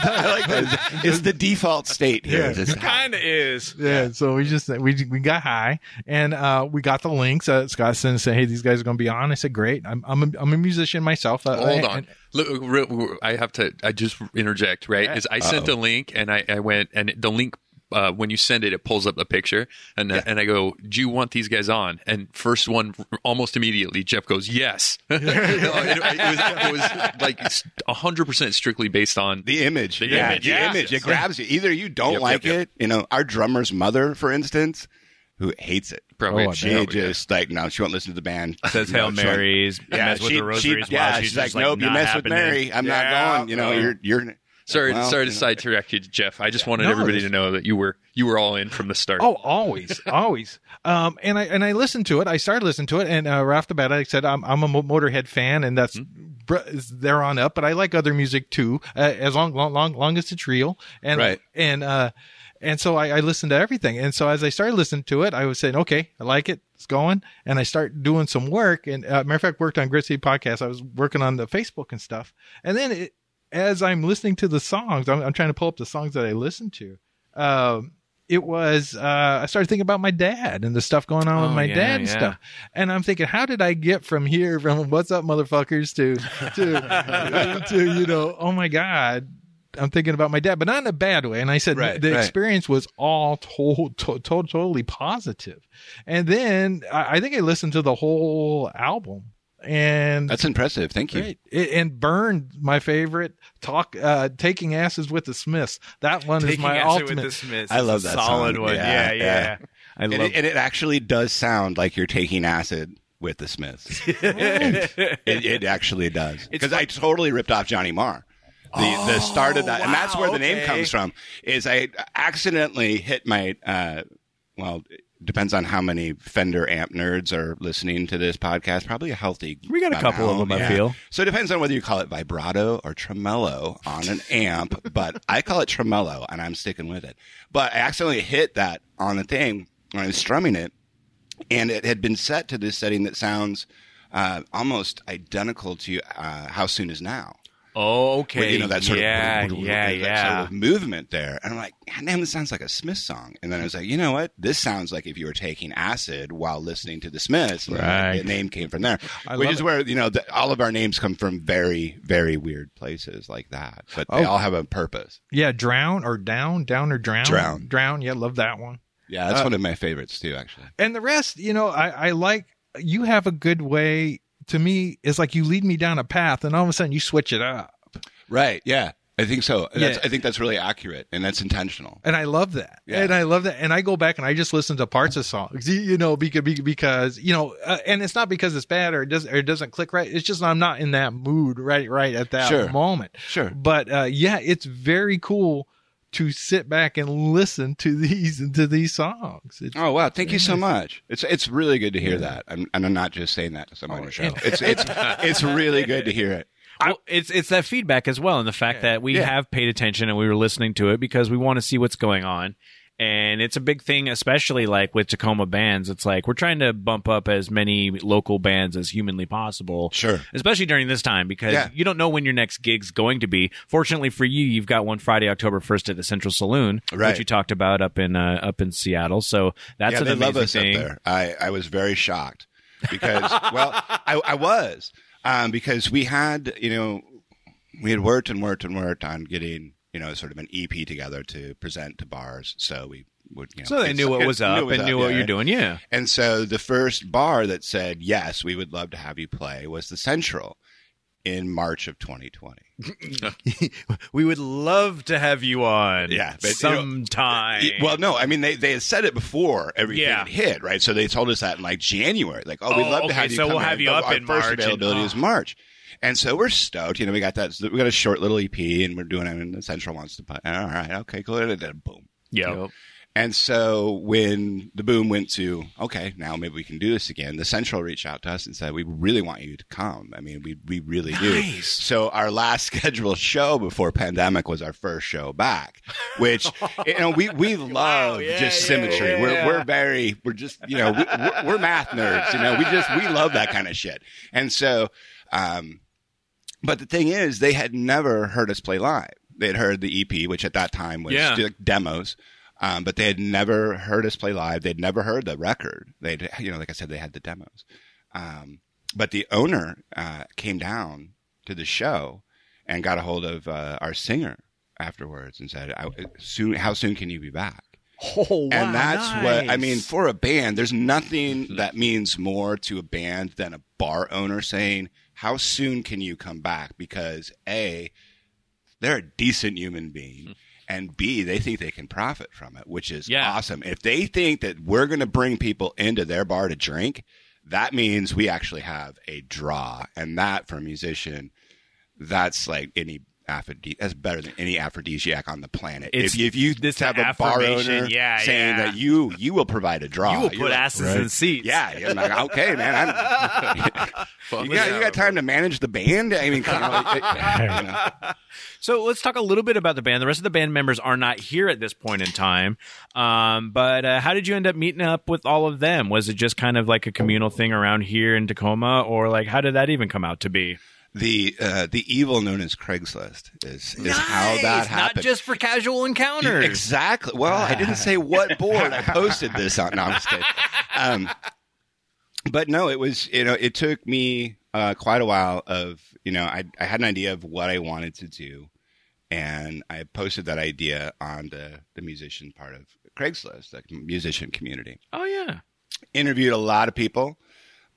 I like that. It's the default state here. Yeah. It's Kind of is. yeah, so we just we we got high and uh, we got the links. Uh, Scott sent said, "Hey, these guys are going to be on." I said, "Great." I'm I'm a, I'm a musician myself. Uh, Hold and- on. Look, I have to. I just interject. Right? Is I sent a link and I, I went and the link. Uh, when you send it, it pulls up the picture, and and I go, "Do you want these guys on?" And first one, almost immediately, Jeff goes, "Yes." it, it was, it was like hundred percent strictly based on The image, The yeah, image, the yeah. image. It grabs you. Either you don't Yep, like yep, yep. it. You know, our drummer's mother, for instance, who hates it. probably. Oh, I She probably, yeah. just like no, she won't listen to the band. Says No, Hail she won't- Marys. Yeah, mess with she, the rosaries. she, yeah, while she's, just like, nope, you not mess with. Mary. I'm Yeah. not going. You know, you're you're. Sorry, well, sorry to know. sidetrack you, Jeff. I just wanted No, everybody to know that you were you were all in from the start. Oh, always, always. Um, and I and I listened to it. I started listening to it, and uh, right off the bat, I said I'm I'm a Motorhead fan, and that's br- is there on up. But I like other music too, uh, as long long long long as it's real. And Right. and uh, and so I, I listened to everything. And so as I started listening to it, I was saying, okay, I like it. It's going. And I start doing some work. And uh, matter of fact, worked on Grit City podcast. I was working on the Facebook and stuff. And then it, as I'm listening to the songs, I'm, I'm trying to pull up the songs that I listened to. Um, it was uh, I started thinking about my dad and the stuff going on with Oh, my yeah, dad and yeah. stuff, and I'm thinking, how did I get from here, from what's up, motherfuckers, to to to you know, oh my god, I'm thinking about my dad, but not in a bad way. And I said Right, the right. experience was all to- to- to- totally positive. And then I, I think I listened to the whole album, and That's impressive. Thank you. Great. It, and Burned, my favorite. Talk, uh, taking acid with the Smiths. That one is my ultimate. with the Smiths. I love that solid song. one. Yeah, Yeah, yeah. yeah. I And love. it, and it actually does sound like you're taking acid with the Smiths. it, it actually does because I totally ripped off Johnny Marr. The the start of that, and that's where the name comes from. Is I accidentally hit my uh, well. Depends on how many Fender amp nerds are listening to this podcast. Probably a healthy. We got a couple of them, I feel. So it depends on whether you call it vibrato or tremolo on an amp, but I call it tremolo and I'm sticking with it. But I accidentally hit that on the thing when I was strumming it, and it had been set to this setting that sounds uh, almost identical to uh, How Soon Is Now. Oh, okay. Where, you know that sort yeah, of yeah, yeah. sort of movement there, and I'm like, "God damn, this sounds like a Smith song. And then I was like, you know what? This sounds like if you were taking acid while listening to the Smiths. And Right. The name came from there, I which is it. where you know the, all of our names come from very, very weird places like that, but they Oh. all have a purpose. Yeah, drown or down, down or drown. Drown. drown. Yeah, love that one. Yeah, that's Uh, one of my favorites too, actually. And the rest, you know, I, I like. You have a good way. To me, it's like you lead me down a path, and all of a sudden you switch it up, Right? Yeah, I think so. That's, Yeah. I think that's really accurate, and that's intentional. and I love that. Yeah. And I love that. And I go back and I just listen to parts of songs, you- you know, because because you know, uh, and it's not because it's bad or it doesn't or it doesn't click right. It's just I'm not in that mood right right at that Sure. moment. Sure. But uh, yeah, it's very cool to sit back and listen to these to these songs. It's, Oh wow! Thank you so much. It's it's really good to hear that, I'm, and I'm not just saying that to someone on oh, the show. It's it's it's really good to hear it. Well, it's it's that feedback as well, and the fact that we Yeah. have paid attention and we were listening to it because we want to see what's going on. And it's a big thing, especially like with Tacoma bands. It's like we're trying to bump up as many local bands as humanly possible. Sure. Especially during this time because Yeah. you don't know when your next gig's going to be. Fortunately for you, you've got one Friday, October 1st at the Central Saloon, Right. which you talked about up in uh, up in Seattle. So that's yeah, an amazing love us thing. up there. I, I was very shocked because, well, I, I was um, because we had, you know, we had worked and worked and worked on getting, you know, sort of an EP together to present to bars. So we would, you know, So they knew what was up was and up, knew what yeah, you're right? doing. Yeah. And so the first bar that said, yes, we would love to have you play was the Central in March of 2020. we would love to have you on. Yeah, but, you know, sometime. Well, no, I mean they, they had said it before everything Yeah. hit, right? So they told us that in like January, like, oh, we'd Oh, love to have you. so we'll have in, you up our in first March and- availability oh. is ah. March, and so we're stoked. You know, we got that. We got a short little EP, and we're doing it. And the Central wants to put. All right, okay, cool. And then boom. Yep. And so when the boom went to, okay, now maybe we can do this again, the Central reached out to us and said, we really want you to come. I mean, we, we really do. So our last scheduled show before pandemic was our first show back, which, you know, we, we love yeah, just yeah, symmetry. yeah, we're, we're very, we're just, you know, we, we're, we're math nerds, you know, we just, we love that kind of shit. And so, um, but the thing is, they had never heard us play live. They had heard the EP, which at that time was Yeah. like demos, um, but they had never heard us play live. They'd never heard the record. They'd, you know, like I said, they had the demos. Um, but the owner uh, came down to the show and got a hold of uh, our singer afterwards and said, I, "Soon, how soon can you be back?" Oh, and that's what I mean for a band. There's nothing that means more to a band than a bar owner saying, "How soon can you come back?" Because a, they're a decent human being, hmm. and b, they think they can profit from it, which is Yeah. awesome. If they think that we're going to bring people into their bar to drink, that means we actually have a draw, and that for a musician, that's like any. Aphrodisiac, that's better than any aphrodisiac on the planet. It's- if, you- if you this have a bar owner yeah, saying yeah. that you you will provide a draw, You will You're put like, asses right. in seats. Yeah, you're like, okay, man. You got you got time to manage the band. I mean, come on, it- you know. So let's talk a little bit about the band. The rest of the band members are not here at this point in time. Um, but uh, how did you end up meeting up with all of them? Was it just kind of like a communal thing around here in Tacoma, or like how did that even come out to be? The uh, the evil known as Craigslist is is how that happened. Not just for casual encounters. Exactly. Well, I didn't say what board I posted this on. No, I'm just kidding. Um, but no, it was you know it took me uh, quite a while of you know I I had an idea of what I wanted to do, and I posted that idea on the the musician part of Craigslist, the musician community. Oh yeah. Interviewed a lot of people,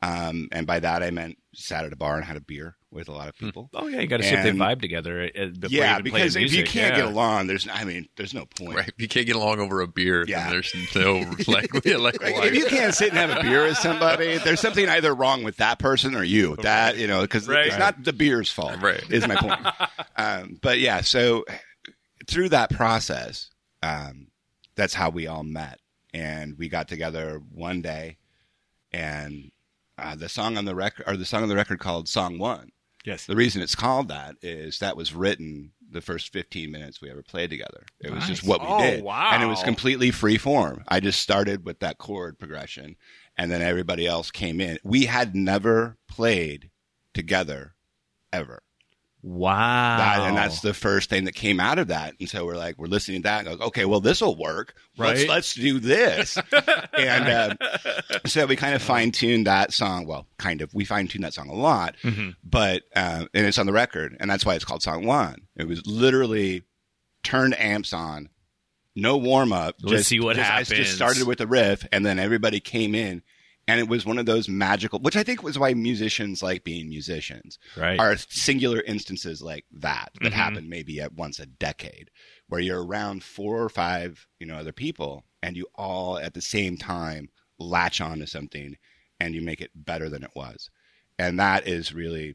um, and by that I meant sat at a bar and had a beer with a lot of people. Oh yeah. You got to see if they vibe together. uh, Before you Yeah, even because the if you can't yeah. get along, there's I mean, there's no point. Right. If you can't get along over a beer, Yeah. then there's no like yeah, like Like, if you can't sit and have a beer with somebody, there's something either wrong with that person or you. That you know, because Right. it's not the beer's fault. Right. is my point. um, but yeah, so through that process, um, that's how we all met, and we got together one day, and uh, the song on the record, or the song on the record called "Song One." Yes. The reason it's called that is that was written the first 15 minutes we ever played together. It was just what we Oh, did. wow. And it was completely free form. I just started with that chord progression and then everybody else came in. We had never played together ever. Wow. That, and that's the first thing that came out of that. And so we're like, we're listening to that and go, okay, well, this will work. Let's, Right. let's do this. and uh, so we kind of fine tuned that song. Well, kind of, we fine tuned that song a lot, Mm-hmm. but, uh, and it's on the record. And that's why it's called song one. It was literally turned amps on, no warm up. Let's see what just, I just started with a riff and then everybody came in. And it was one of those magical, which I think was why musicians like being musicians Right. are singular instances like that that Mhm. happen maybe at once a decade where you're around four or five you know other people and you all at the same time latch on to something and you make it better than it was and that is really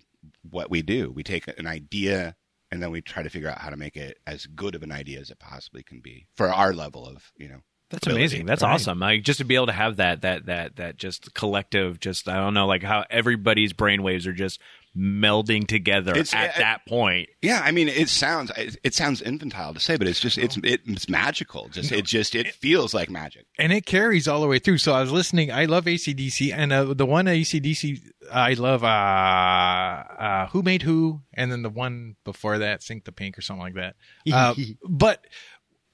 what we do we take an idea and then we try to figure out how to make it as good of an idea as it possibly can be for our level of you know. That's ability. amazing. That's awesome. Like just to be able to have that that that that just collective, just I don't know, like how everybody's brainwaves are just melding together It's- at it- that point. Yeah, I mean, it sounds it, it sounds infantile to say, but it's just it's it, it's magical. Just it just it feels like magic. and it carries all the way through. So I was listening. I love ACDC, and uh, the one ACDC I love, uh, uh, Who Made Who, and then the one before that, Sink the Pink or something like that. Uh, but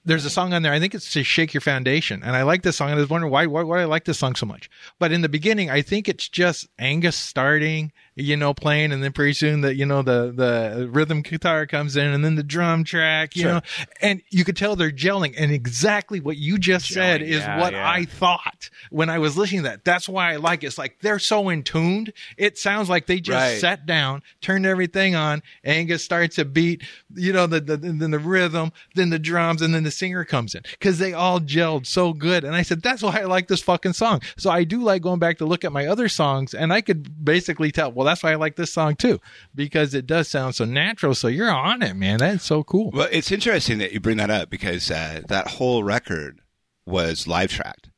there's a song on there. I think it's to Shake Your Foundation, and I like this song. And I was wondering why why why I like this song so much. But in the beginning, I think it's just Angus starting, you know, playing, and then pretty soon that you know the the rhythm guitar comes in, and then the drum track, you know, and you could tell they're gelling. And exactly what you just said is yeah, what yeah. I thought when I was listening to that. That's why I like it. It's like they're so in tuned. It sounds like they just Right. sat down, turned everything on. Angus starts a beat, you know, the, the then the rhythm, then the drums, and then the singer comes in because they all gelled so good. And I said that's why I like this fucking song. So I do like going back to look at my other songs, and I could basically tell. Well, that's why I like this song too because it does sound so natural. So you're on it, man. That's so cool. Well, it's interesting that you bring that up because uh, that whole record was live tracked.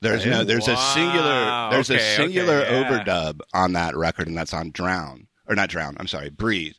There's no, there's a singular, there's Okay, a singular okay, yeah. overdub on that record, and that's on Drown or not Drown. I'm sorry, Breathe.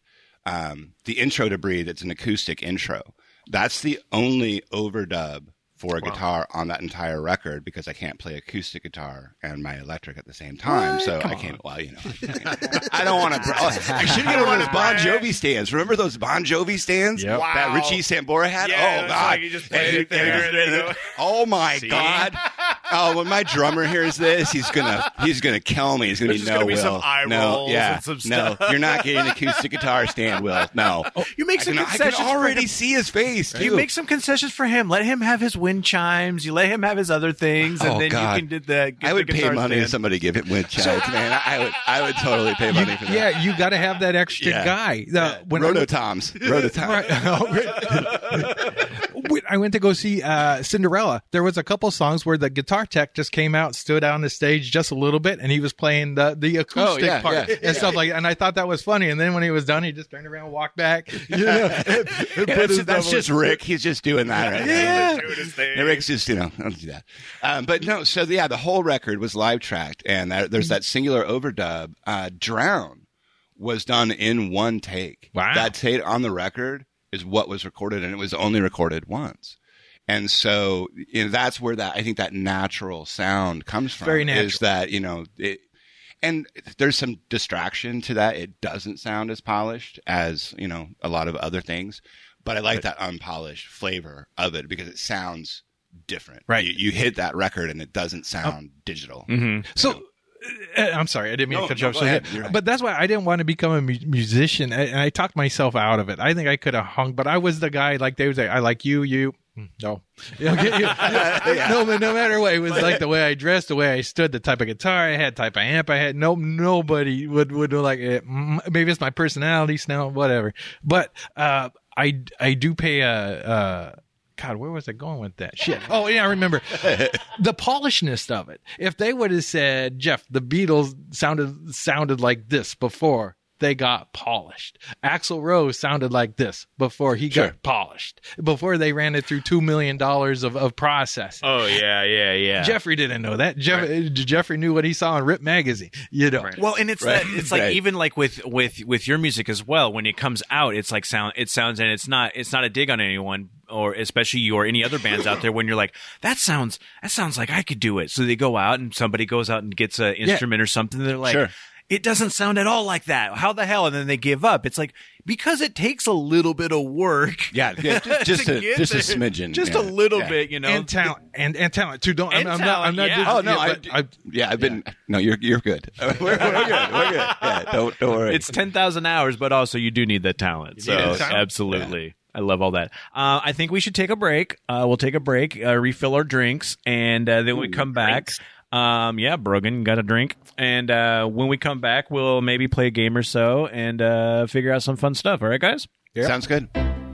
Um, the intro to Breathe, it's an acoustic intro. That's the only overdub for a guitar on that entire record because I can't play acoustic guitar and my electric at the same time. So I can't. Well, you know, I don't want to. I should get one of those Bon Jovi stands. Remember those Bon Jovi stands Yep. that Richie Sambora had? Yeah, oh God! like you just play it there and then you go- Oh my God! Oh, when my drummer hears this, he's gonna he's gonna kill me. He's gonna There's be just no gonna be Will. some eye no, rolls yeah, and some no. You're not getting an acoustic guitar stand, Will. No. Oh, you make I some can, I concessions. can for already him. see his face. You make some concessions for him. Let him have his wind chimes. You let him have his other things, and Oh, then God. you can do the. get I the would pay money stand. if somebody give him wind chimes, man. I would, I would totally pay money for that. Yeah, you got to have that extra Yeah. guy. The, when I- Rototoms, Rototoms. Oh, When I went to go see uh, Cinderella. There was a couple songs where the guitar tech just came out, stood out on the stage just a little bit, and he was playing the the acoustic yeah, part yeah. and stuff like. that. And I thought that was funny. And then when he was done, he just turned around, and walked back. You know, and- and that's just, that's just Rick. He's just doing that right Yeah. now. Doing his thing. And Rick's just, you know, I'll do that. Um, but no, so yeah, the whole record was live tracked, and that, there's that singular overdub. Uh, Drown was done in one take. Wow. That take on the record is what was recorded, and it was only recorded once. And so you know, that's where that I think that natural sound comes from. Very natural. Is that you know it, and there's some distraction to that. It doesn't sound as polished as you know a lot of other things, but I like that unpolished flavor of it because it sounds different. Right. You, you hit that record and it doesn't sound digital. So. uh, I'm sorry, I didn't mean No, to cut you off. So, ahead. yeah, right. But that's why I didn't want to become a mu- musician, and and I talked myself out of it. I think I could have hung, but I was the guy like they was like, I like you, you. Mm, No, You you- no, no matter what, it was like the way I dressed, the way I stood, the type of guitar I had, type of amp I had. No, nobody would would like it. Mm, Maybe it's my personality, smell, whatever. But uh, I I do pay a. Uh, God, where was I going with that? Shit. Oh, yeah, I remember the polishness of it. If they would have said, Jeff, the Beatles sounded sounded like this before they got polished. Axl Rose sounded like this before he Sure. got polished. Before they ran it through two million dollars of, of processing. Oh yeah, yeah, yeah. Jeffrey didn't know that. Jeff, Jeffrey knew what he saw in Rip magazine. You know. Well, and it's Right. that it's like Right. even like with with with your music as well. When it comes out, it's like sound. It sounds and it's not it's not a dig on anyone or especially you or any other bands out there. When you're like that sounds that sounds like I could do it. So they go out and somebody goes out and gets an instrument or something. They're like. Sure. It doesn't sound at all like that. How the hell? And then they give up. It's like because it takes a little bit of work. Yeah, yeah, just, just to a get just a there. smedgen, just yeah. a little Yeah. bit, you know. and talent and and talent too. Don't And I'm, I'm not I'm not yeah. Oh no, I, I, yeah, I've been. No, you're you're good. We're, we're good. We're good. Yeah, don't don't worry. it's 10,000 hours, but also you do need that talent. So, that talent. absolutely. I love all that. Uh, I think we should take a break. Uh, we'll take a break, uh, refill our drinks, and uh, then we come back. Um, yeah, Brogan got a drink. And uh, when we come back, we'll maybe play a game or so and uh, figure out some fun stuff. All right, guys? sounds good.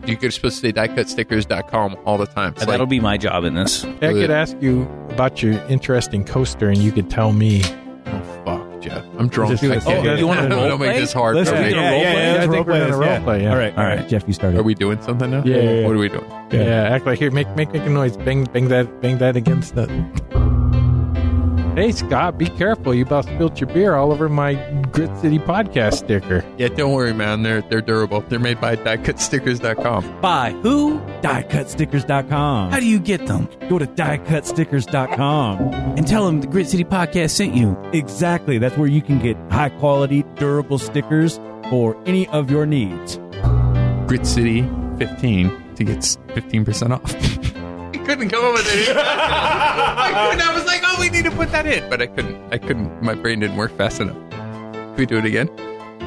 You could supposed to say diecutstickers.com all the time. It's That'll be my job in this. I could ask you about your interesting coaster, and you could tell me. oh, fuck. Jeff. I'm drunk. Just do I it. can't- Oh, you wanna don't role make this hard Let's for do me. it. Yeah, yeah, yeah, I let's think role we're play gonna role yeah. play, yeah. All right, all All right. right. Jeff, you started. Are we doing something now? Yeah, yeah, yeah. What are we doing? Yeah, act like here. Make make make a noise. Bang bang that bang that against the. Hey Scott, be careful! You about spilled your beer all over my Grit City podcast sticker. Yeah, don't worry, man. They're they're durable. They're made by diecutstickers.com. By who? DieCutStickers.com. How do you get them? Go to DieCutStickers.com and tell them the Grit City Podcast sent you. Exactly. That's where you can get high quality, durable stickers for any of your needs. Grit City 15 to get 15% off. I couldn't come up with it. I, couldn't. I was like, oh, we need to put that in, but I couldn't. I couldn't. My brain didn't work fast enough. Can we do it again?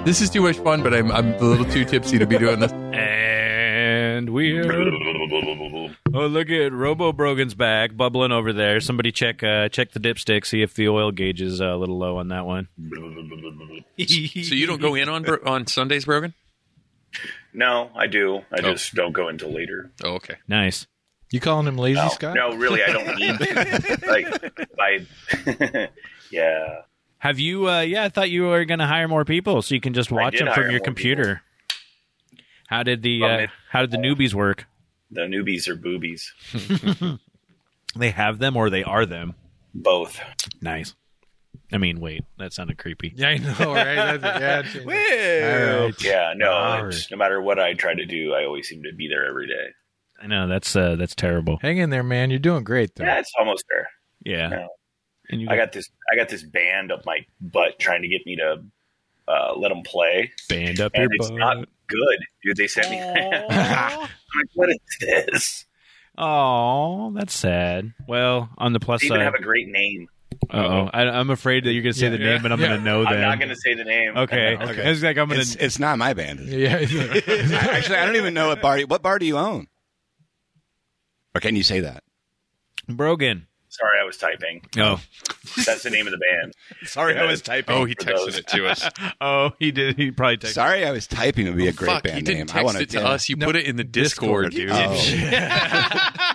This is too much fun, but I'm I'm a little too tipsy to be doing this. And we're oh look at Robo Brogan's back bubbling over there. Somebody check uh, check the dipstick, see if the oil gauge is uh, a little low on that one. So you don't go in on on Sundays, Brogan? No, I do. I Oh. just don't go until later. Oh, okay. Nice. You calling him lazy, No, Scott? no, really, I don't need to. like, I, yeah. Have you? Uh, yeah, I thought you were going to hire more people so you can just watch them from your more computer. How did the uh, how did the newbies work? The newbies are boobies. They have them or they are them. Both. Nice. I mean, wait, that sounded creepy. Yeah, I know, right? That's, yeah, All right. Yeah, no. All No matter what I try to do, I always seem to be there every day. I know that's uh, that's terrible. Hang in there, man. You're doing great, though. Yeah, it's almost there. Yeah. No. And you I got this. I got this band up my butt trying to get me to uh, let them play, band up your and it's butt. not good, dude. They sent me. I'm like, what is this? Oh, that's sad. Well, on the plus They even side, have a great name. oh, I'm afraid that you're going to say Yeah, the yeah, name, and I'm yeah. going to know them. I'm not going to say the name. Okay. Okay. It's like I'm going It's, to. it's not my band. Yeah. Actually, I don't even know what bar. What bar do you own? Or can you say that? Brogan. Sorry, I was typing. Oh, That's the name of the band. Sorry, I was typing. Oh, he texted those. it to us. oh, he did. He probably texted. Sorry, I was typing would be a oh, great Fuck, band he name. didn't I text want it to us. You put it in the Discord, dude. Oh.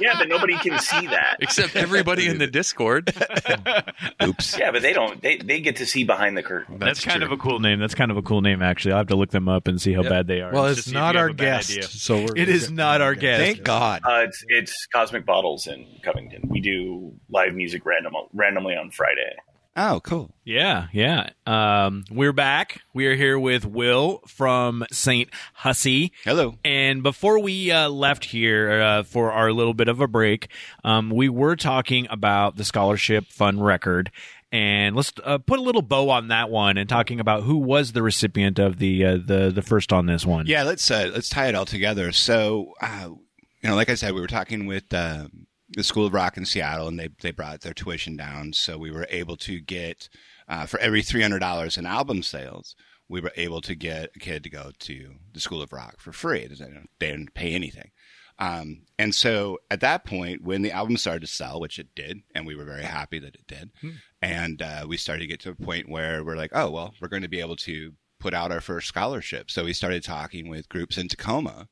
Yeah, but nobody can see that. Except everybody in the Discord. Oops. Yeah, but they don't. They they get to see behind the curtain. That's, kind of a cool name. That's kind of a cool name, actually. I'll have to look them up and see how bad they are. Well, just it's to see if not our guest, idea. so we're, It is not our guest. Thank God. Uh, it's it's Cosmic Bottles in Covington. We do live music random randomly on Friday. Oh, cool. Yeah, yeah. Um, we're back. We are here with Will from St. Hussy. Hello. And before we uh, left here uh, for our little bit of a break, um, we were talking about the scholarship fund record. And let's uh, put a little bow on that one and talking about who was the recipient of the uh, the the first on this one. Yeah, let's uh, let's tie it all together. So, uh, you know, like I said, we were talking with uh, the School of Rock in Seattle, and they they brought their tuition down, so we were able to get uh, for every three hundred dollars in album sales, we were able to get a kid to go to the School of Rock for free. They didn't- they didn't pay anything. Um, and so at that point, when the album started to sell, which it did, and we were very happy that it did, and uh, we started to get to a point where we're like, oh, well, we're going to be able to put out our first scholarship. So we started talking with groups in Tacoma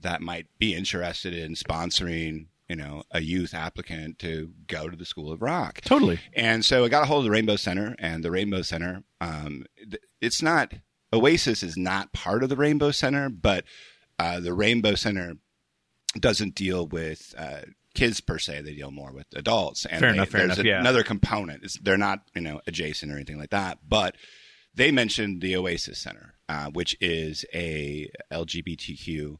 that might be interested in sponsoring, you know, a youth applicant to go to the School of Rock. Totally. And so I got a hold of the Rainbow Center, and the Rainbow Center, um, th- it's not Oasis is not part of the Rainbow Center, but uh, the Rainbow Center doesn't deal with uh, kids per se; they deal more with adults. And Fair they- enough, fair there's enough, yeah. Another component; it's, they're not you know adjacent or anything like that, but they mentioned the Oasis Center, uh, which is a LGBTQ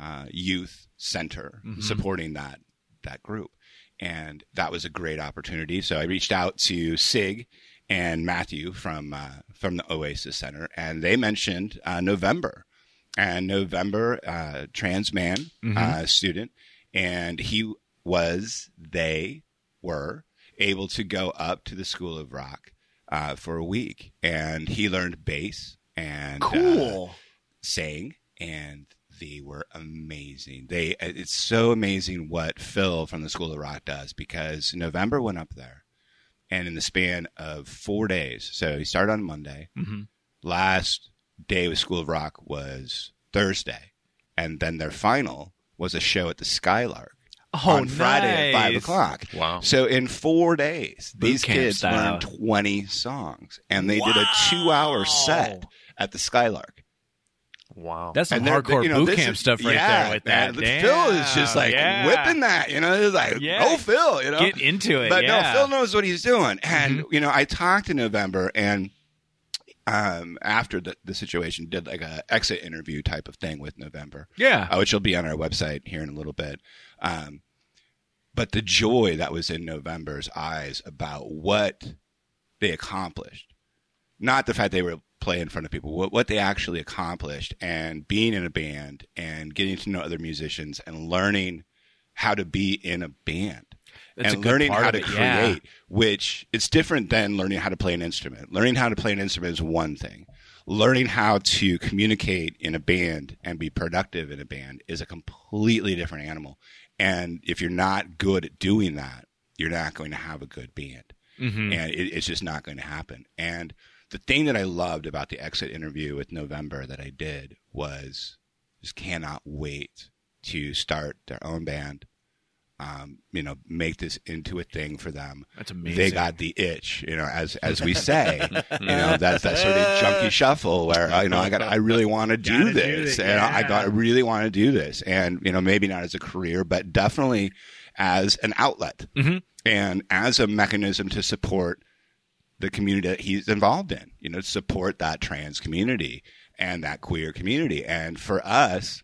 uh, youth center Mm-hmm. supporting that that group, and that was a great opportunity. So I reached out to Sig and Matthew from uh, from the Oasis Center, and they mentioned uh, November, and November uh, trans man uh, student, and he was they were able to go up to the School of Rock uh, for a week, and he learned bass and uh, sang, and they were amazing. They it's so amazing what Phil from the School of Rock does because November went up there, and in the span of four days, so he started on Monday. Mhm. Last day with School of Rock was Thursday, and then their final was a show at the Skylark Oh, on Friday at five o'clock. Wow. So in four days, Boot these kids style. learned 20 songs and they did a two hour set at the Skylark. Wow. That's some And hardcore you know, boot camp is- stuff right yeah, there with man, that. but Phil is just like yeah. whipping that, you know, it's like, Yeah. go Phil, you know. Get into it. But yeah. no, Phil knows what he's doing. And, Mm-hmm. you know, I talked in November and um, after the, the situation, did like a exit interview type of thing with November, Yeah. uh, which will be on our website here in a little bit. Um, but the joy that was in November's eyes about what they accomplished, not the fact they were play in front of people, what, what they actually accomplished and being in a band and getting to know other musicians and learning how to be in a band That's and learning how to it, create, yeah. which it's different than learning how to play an instrument. Learning how to play an instrument is one thing. Learning how to communicate in a band and be productive in a band is a completely different animal. And if you're not good at doing that, you're not going to have a good band. Mhm. And it, it's just not going to happen. And the thing that I loved about the exit interview with November that I did was just cannot wait to start their own band. Um, you know, make this into a thing for them. That's amazing. They got the itch, you know, as as we say, you know, that's that sort of junkie shuffle where uh, you know I got I really want to do do this, it, and I got I really want to do this, and you know maybe not as a career, but definitely as an outlet Mhm. and as a mechanism to support the community that he's involved in, you know, support that trans community and that queer community. And for us,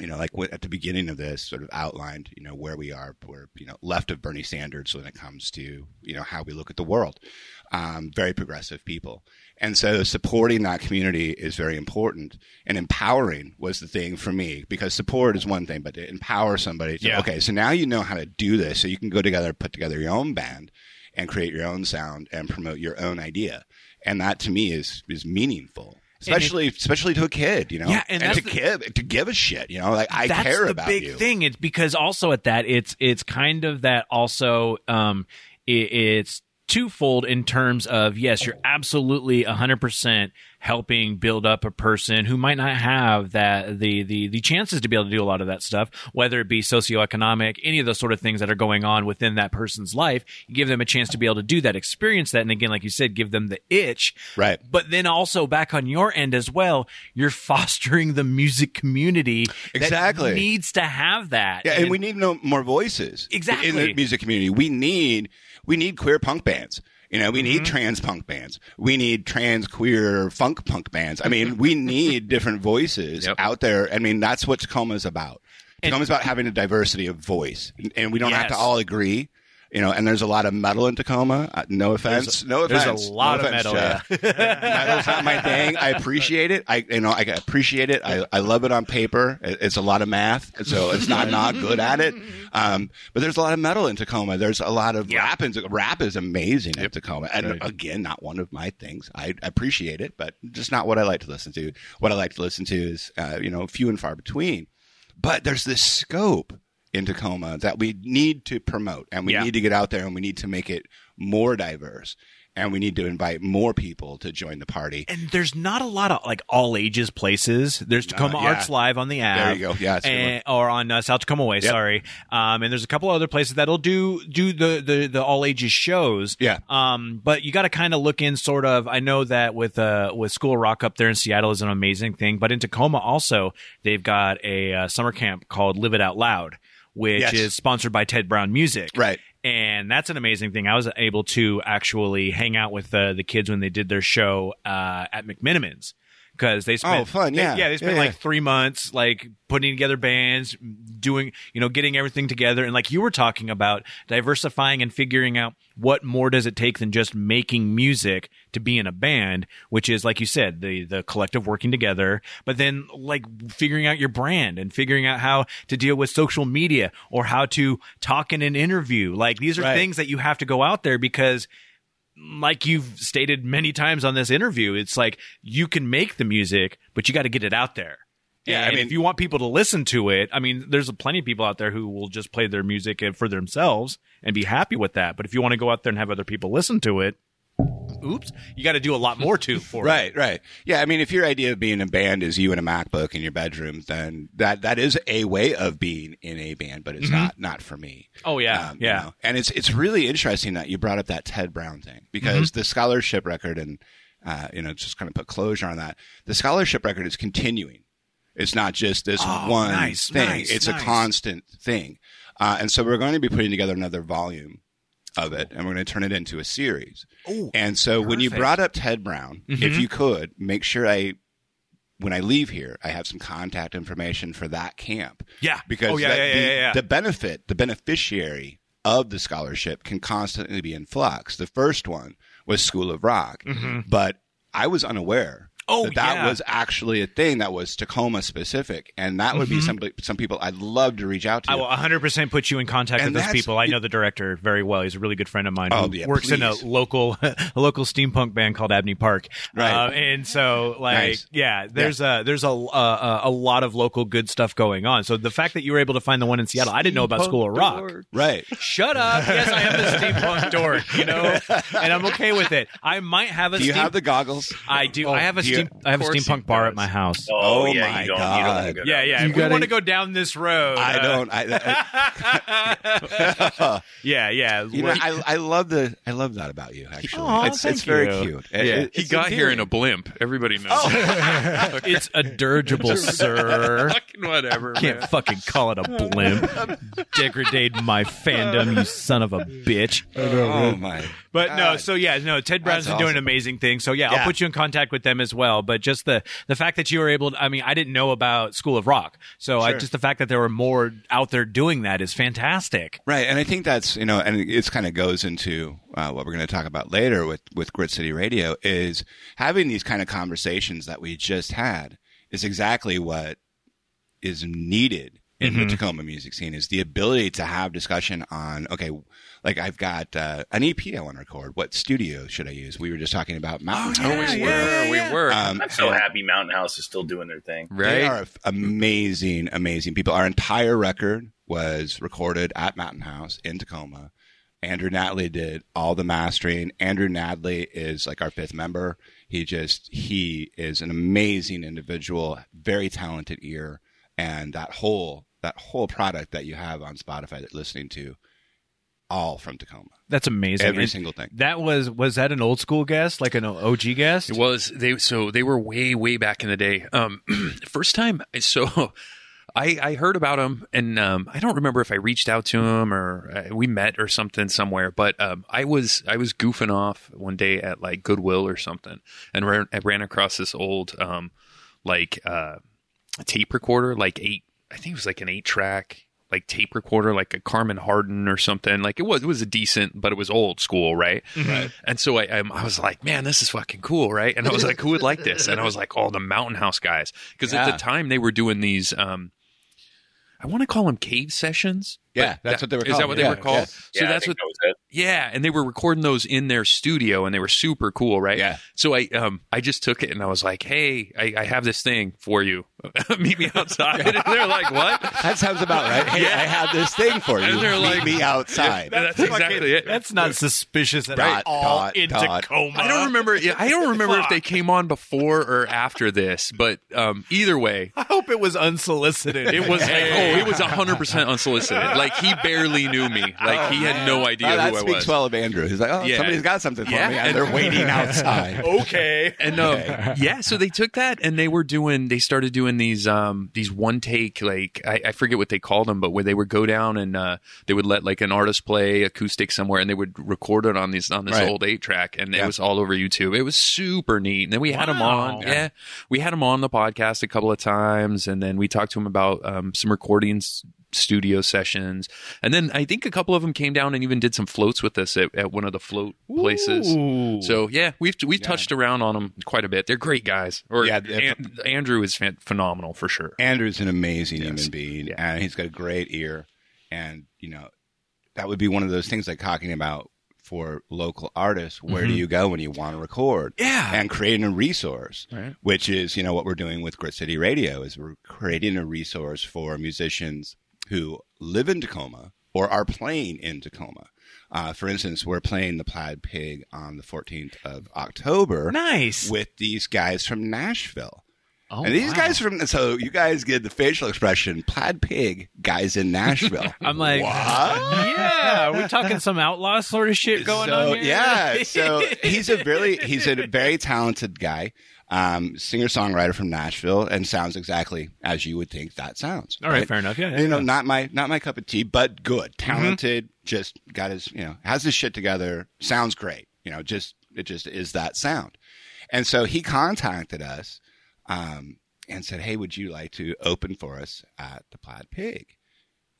you know, like at the beginning of this, sort of outlined, you know, where we are, we're, you know, left of Bernie Sanders when it comes to, you know, how we look at the world. Um, very progressive people. And so supporting that community is very important. And empowering was the thing for me because support is one thing, but to empower somebody to, Yeah. okay, so now you know how to do this. So you can go together, put together your own band and create your own sound and promote your own idea. And that to me is, is meaningful. Especially, especially to a kid, you know, Yeah, and that's to the- give to give a shit, you know, like I that's care the about big you. thing. It's because also at that, it's it's kind of that also. Um, it, it's twofold in terms of yes, you're absolutely hundred percent helping build up a person who might not have that the the the chances to be able to do a lot of that stuff, whether it be socioeconomic, any of those sort of things that are going on within that person's life. You give them a chance to be able to do that, experience that, and again, like you said, give them the itch Right. but then also back on your end as well, you're fostering the music community that Exactly. needs to have that. Yeah, and we need no more voices. Exactly. in the music community. We need we need queer punk bands. You know, we Mm-hmm. need trans punk bands. We need trans queer funk punk bands. I mean, we need different voices Yep. out there. I mean, that's what Tacoma is about. And- Tacoma's about having a diversity of voice, and, and we don't have to all agree. You know, and there's a lot of metal in Tacoma. Uh, no offense. no offense. there's a lot no of offense, metal, Jeff. Metal's not my thing. I appreciate it. I you know I appreciate it. I, I love it on paper. It- It's a lot of math, so it's not not good at it. Um, but there's a lot of metal in Tacoma. There's a lot of rap. In, rap is amazing in Tacoma, and again, not one of my things. I appreciate it, but just not what I like to listen to. What I like to listen to is uh, you know few and far between. But there's this scope in Tacoma that we need to promote and we Yeah. need to get out there and we need to make it more diverse and we need to invite more people to join the party. and there's not a lot of like all ages places. There's Tacoma yeah. Arts Live on the app. There you go. Yeah, and, or on uh, South Tacoma Way. Sorry. Um, and there's a couple other places that'll do do the the, the all ages shows. Yeah. Um, but you got to kind of look in sort of. I know that with uh with School Rock up there in Seattle is an amazing thing, but in Tacoma also they've got a uh, summer camp called Live It Out Loud, which Yes. is sponsored by Ted Brown Music. Right. And that's an amazing thing. I was able to actually hang out with uh, the kids when they did their show uh, at McMenamins because they spent Oh, fun, they- yeah. yeah they spent Yeah, like yeah. three months like putting together bands doing you know getting everything together and like you were talking about diversifying and figuring out what more does it take than just making music to be in a band which is like you said the the collective working together but then like figuring out your brand and figuring out how to deal with social media or how to talk in an interview like these are Right. things that you have to go out there because like you've stated many times on this interview, it's like you can make the music, but you got to get it out there. Yeah, I mean- if you want people to listen to it, I mean, there's plenty of people out there who will just play their music uh, for themselves and be happy with that. But if you want to go out there and have other people listen to it, oops, you got to do a lot more to for it. Right, right. Yeah, I mean, if your idea of being a band is you and a MacBook in your bedroom, then that that is a way of being in a band, but it's not not for me. Oh yeah, Um, you yeah. know, And it's it's really interesting that you brought up that Ted Brown thing because Mm-hmm. the scholarship record and uh, you know just kind of put closure on that. The scholarship record is continuing. It's not just this Oh, one nice, thing. nice, it's nice. a constant thing. Uh, and so we're going to be putting together another volume of it, and we're going to turn it into a series. Ooh, And so when you brought up Ted Brown, if Mhm. you could make sure I, when I leave here, I have some contact information for that camp Yeah. because oh yeah, that- yeah, yeah, the, yeah, yeah. the benefit, the beneficiary of the scholarship can constantly be in flux. The first one was School of Rock, but I was unaware. Mm-hmm. Oh, that, that yeah. was actually a thing that was Tacoma specific, and that would be some some people I'd love to reach out to. Mm-hmm. I will 100% put you in contact And with those people. I know the director very well. He's a really good friend of mine Oh, who yeah, works in a local a local steampunk band called Abney Park. Right. Uh, and so like Nice. yeah, there's a there's a, a a lot of local good stuff going on. So the fact that you were able to find the one in Seattle, I didn't know about School of Rock. right. Shut up. Yes, I am the steampunk dork, you know, and I'm okay with it. I might have a Do you steam- have the goggles? I do. I have a do you- steam. I have a steampunk bar does. at my house. Oh, Oh yeah, my you don't, you don't God. go Yeah, yeah. You If we gotta- want to go down this road. I uh, don't. I, I, Yeah, yeah. you know, I, I love the. I love that about you. Actually, Aw, it's thank it's very cute. Yeah. it- He it's got here in a blimp. Everybody knows. Oh, it's a dirigible, sir. Fucking whatever. Can't man. fucking call it a blimp. Degrade my fandom, you son of a bitch. Oh my! But no, so yeah, no, Ted Brown's been doing awesome. amazing things. So yeah, I'll put you in contact with them as well. But just the the fact that you were able to, I mean, I didn't know about School of Rock. So I just the fact that there were more out there doing that is fantastic. Right, and I think that's you know, and it's kind of goes into uh, what we're going to talk about later with with Grit City Radio is having these kind of conversations that we just had is exactly what is needed in Mm-hmm. the Tacoma music scene is the ability to have discussion on okay, like I've got uh, an EP I want to record. What studio should I use? We were just talking about Mountain Oh, House. we were. We were. Um, I'm so happy Mountain House is still doing their thing. They are amazing, amazing people. Our entire record was recorded at Mountain House in Tacoma. Andrew Natley did all the mastering. Andrew Natley is like our fifth member. He just he is an amazing individual, very talented ear, and that whole that whole product that you have on Spotify that listening to, all from Tacoma. That's amazing. Every And single thing. That was was that an old school guest, like an OG guest? It was they so they were way way back in the day. Um, first time so I I heard about him and um I don't remember if I reached out to him or uh, we met or something somewhere. But um I was I was goofing off one day at like Goodwill or something and ran, I ran across this old um like uh tape recorder like eight I think it was like an eight track like tape recorder like a Carmen Harden or something like it was it was a decent but it was old school right Right. and so I, I, I was like, man, this is fucking cool, right? And I was like, who would like this? And I was like, oh, the Mountain House guys, because at the time they were doing these. Um, I want to call them cave sessions. Yeah, but that's what they were Is that called. what they Yeah, were called? yeah. So yeah, that's I what. that was it. Yeah, and they were recording those in their studio, and they were super cool, right? Yeah. So I, um, I just took it and I was like, hey, I, I have this thing for you. Meet me outside. and they're like, what? That sounds about right. Hey, I have this thing for you. And they're Meet like- me outside. That's exactly it. That's not suspicious at Dot, all dot, in dot. Tacoma. I don't remember. Yeah, I don't remember if they came on before or after this, but um, either way, I hope it was unsolicited. It was like, oh, it was hundred percent unsolicited. Like he barely knew me. Like he had no idea Oh, that who I speaks was. well of Andrew. He's like, oh, Yeah. somebody's got something for Yeah, me, and, and- they're waiting outside. okay. And um, yeah, so they took that and they were doing. They started doing these um these one take like I, I forget what they called them, but where they would go down and uh, they would let like an artist play acoustic somewhere and they would record it on these on this Right. old eight track and it was all over YouTube. It was super neat. And then we had him Wow. on. Yeah. we had him on the podcast a couple of times and then we talked to him about um, some recordings studio sessions and then i think a couple of them came down and even did some floats with us at, at one of the float places so yeah, we've we've touched around on them quite a bit. They're great guys. Or Yeah, An- Andrew is phenomenal for sure. Andrew's an amazing Yes. human being, Yeah. and he's got a great ear. And you know, that would be one of those things like talking about for local artists. Where do you go when you want to record? Mm-hmm. Yeah. and creating a resource, Right. which is you know what we're doing with Grit City Radio is we're creating a resource for musicians who live in Tacoma or are playing in Tacoma. Uh, for instance, we're playing the Plaid Pig on the 14th of October Nice. with these guys from Nashville. Oh, and these wow. guys from so you guys get the facial expression plaid pig guys in Nashville. I'm like, What? yeah, we're talking some outlaw sort of shit going so, on here. Yeah, so he's a really he's a very talented guy, um, singer songwriter from Nashville, and sounds exactly as you would think that sounds. All right, fair enough. Yeah, yeah, you know, yeah. Mm-hmm. not my not my cup of tea, but good, talented. Just got his you know has his shit together. Sounds great. You know, just it just is that sound. And so he contacted us um, and said, "Hey, would you like to open for us at the Plaid Pig?"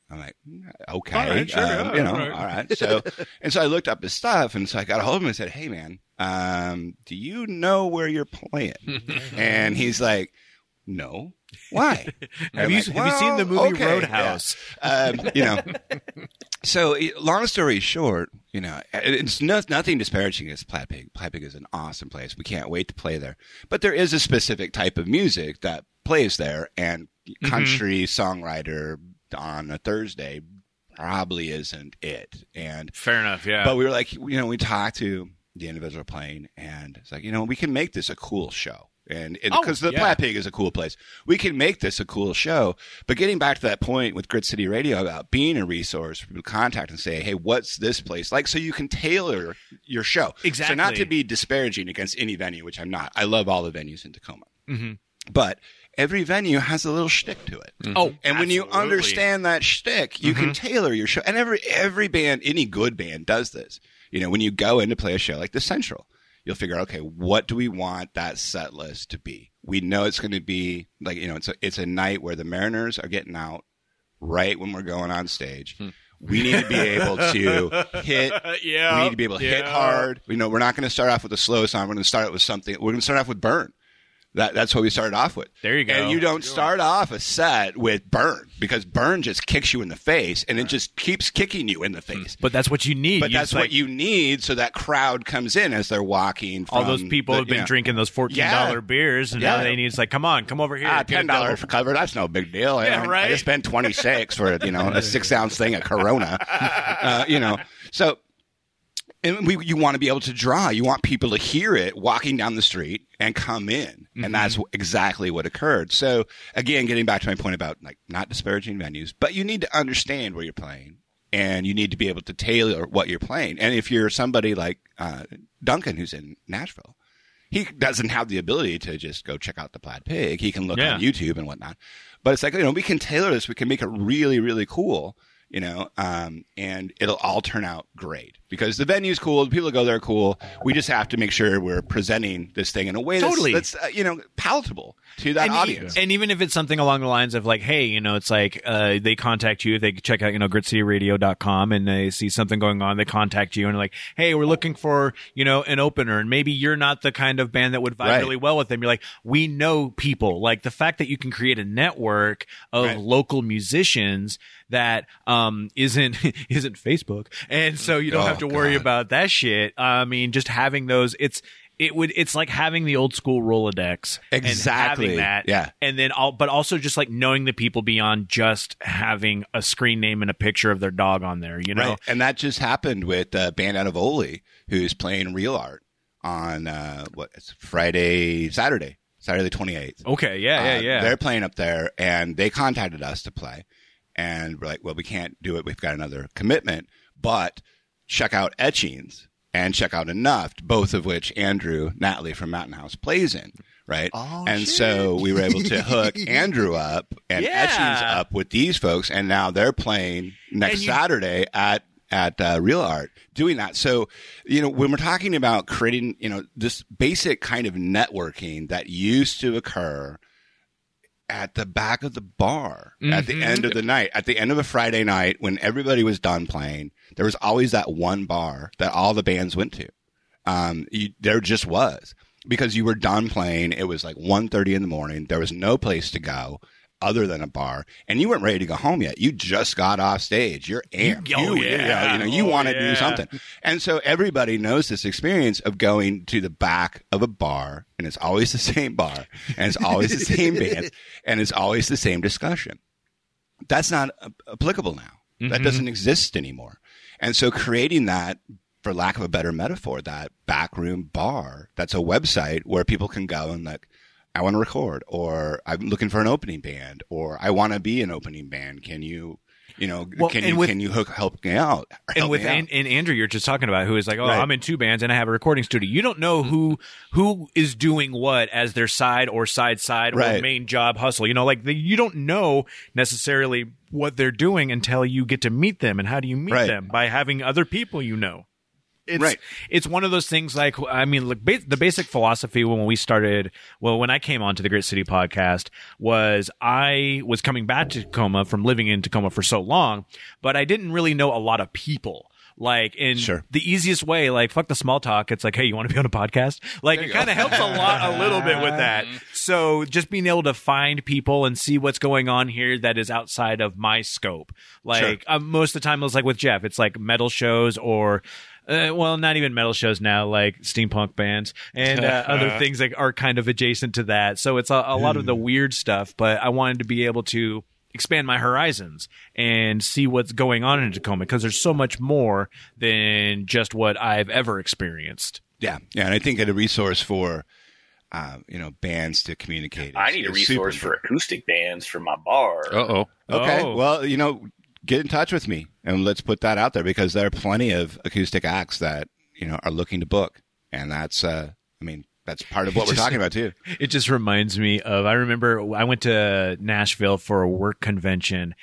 I'm like, "Mm, "Okay, All right, sure, um, you know, all right." all right." So, and so I looked up his stuff, and so I got a hold of him and said, "Hey, man, um, do you know where you're playing?" and he's like, "No." Why? Have you like, have you seen the movie okay, Roadhouse? yeah." Um, you know, so long story short, you know, it's no, nothing disparaging against Plaid Pig. Plaid Pig is an awesome place. We can't wait to play there. But there is a specific type of music that plays there, and Mm-hmm. country songwriter on a Thursday probably isn't it. And Fair enough. Yeah. but we were like, you know, we talked to the individual playing, and it's like, you know, we can make this a cool show. And Oh, because the yeah. Plaid Pig is a cool place, we can make this a cool show. But getting back to that point with Grit City Radio about being a resource for people to contact and say, hey, what's this place like? So you can tailor your show. Exactly. So not to be disparaging against any venue, which I'm not. I love all the venues in Tacoma. Mm-hmm. But every venue has a little shtick to it. oh, And when you understand that shtick, you can Mm-hmm. tailor your show. And every every band, any good band, does this. You know, when you go in to play a show like the Central, you'll figure, out okay, what do we want that set list to be? We know it's going to be like you know, it's a it's a night where the Mariners are getting out right when we're going on stage. Hmm. We need to be able to hit. yeah, We need to be able to hit hard. You know, we're not going to start off with a slow song. We're going to start with something. We're going to start off with burn. That, that's what we started off with. There you go. And you don't start off a set with burn because burn just kicks you in the face and it just keeps kicking you in the face. But that's what you need. But You that's just, what like, you need so that crowd comes in as they're walking. All from those people the- have been you know, drinking those fourteen dollar Yeah. beers, and Yeah. now they need. It's like, come on, come over here. Ah, get a ten dollars double. for cover. That's no big deal. Yeah, I, right? I just spent twenty six for you know a six ounce thing of Corona. Uh, you know, so and we you want to be able to draw. You want people to hear it walking down the street and come in, Mm-hmm. and that's exactly what occurred. So again, getting back to my point about like not disparaging venues, but you need to understand where you're playing. And you need to be able to tailor what you're playing. And if you're somebody like uh, Duncan, who's in Nashville, he doesn't have the ability to just go check out the Plaid Pig. He can look Yeah. on YouTube and whatnot. But it's like, you know, we can tailor this. We can make it really, really cool, you know, um, and it'll all turn out great because the venue's cool. The people that go there are cool. We just have to make sure we're presenting this thing in a way that's, Totally. that's uh, you know, palatable to that and, e- audience. and even if it's something along the lines of like, hey, you know, it's like uh, they contact you, they check out, you know, gritcityradio.com and they see something going on, they contact you and like, hey, we're looking for, you know, an opener. And maybe you're not the kind of band that would vibe Right. really well with them. You're like, we know people. Like the fact that you can create a network of Right. local musicians that um isn't isn't Facebook. And so you don't Oh, have to worry God. about that shit. I mean, just having those it's it would it's like having the old school Rolodex Exactly. and having that Yeah. and then all but also just like knowing the people beyond just having a screen name and a picture of their dog on there you know Right. And that just happened with a band out of Oly who's playing real art on uh, what it's Friday, Saturday, Saturday the 28th. okay yeah yeah Uh, yeah They're playing up there, and they contacted us to play, and we're like, well, we can't do it. We've got another commitment, but check out Etchings and check out Enough, both of which Andrew Natalie from Mountain House plays in. Right. Oh, and shit. so we were able to hook Andrew up and Yeah. Etchings up with these folks. And now they're playing next you- Saturday at, at uh, Real Art doing that. So, you know, when we're talking about creating, you know, this basic kind of networking that used to occur at the back of the bar at the end of the night, at the end of a Friday night when everybody was done playing, there was always that one bar that all the bands went to. Um, you, there just was because you were done playing. It was like 1.30 in the morning. There was no place to go other than a bar and you weren't ready to go home yet. You just got off stage. You're amped. oh, you, yeah. you know, you Oh, want to do something. And so everybody knows this experience of going to the back of a bar and it's always the same bar and it's always the same band and it's always the same discussion. That's not uh, applicable now. That doesn't exist anymore. And so creating that, for lack of a better metaphor, that backroom bar, that's a website where people can go and like, I want to record, or I'm looking for an opening band, or I want to be an opening band. Can you, you know, Well, can you with- can you hook help me out? Or and with out? and, and Andrew, you're just talking about who is like, oh, Right. I'm in two bands and I have a recording studio. You don't know who who is doing what as their side or side side or main job hustle. You know, like the, you don't know necessarily what they're doing until you get to meet them. And how do you meet Right. them by having other people you know? It's, Right. It's one of those things like, I mean, look, ba- the basic philosophy when we started, well, when I came onto the Grit City podcast was I was coming back to Tacoma from living in Tacoma for so long, but I didn't really know a lot of people. Like, in Sure. the easiest way, like, fuck the small talk. It's like, hey, you want to be on a podcast? Like, it kind of helps a lot, a little bit with that. So just being able to find people and see what's going on here that is outside of my scope. Like, um, most of the time, it was like with Jeff, it's like metal shows or, uh, well, not even metal shows now, like steampunk bands and uh, other things that are kind of adjacent to that. So it's a, a lot of the weird stuff, but I wanted to be able to expand my horizons and see what's going on in Tacoma because there's so much more than just what I've ever experienced. Yeah, yeah, and I think a resource for uh, you know bands to communicate. Is, I need a resource for acoustic bands for my bar. Uh oh. Okay. Oh. Well, you know, get in touch with me and let's put that out there because there are plenty of acoustic acts that, you know, are looking to book. And that's, uh, I mean, that's part of what we're talking about too. It just reminds me of I remember I went to Nashville for a work convention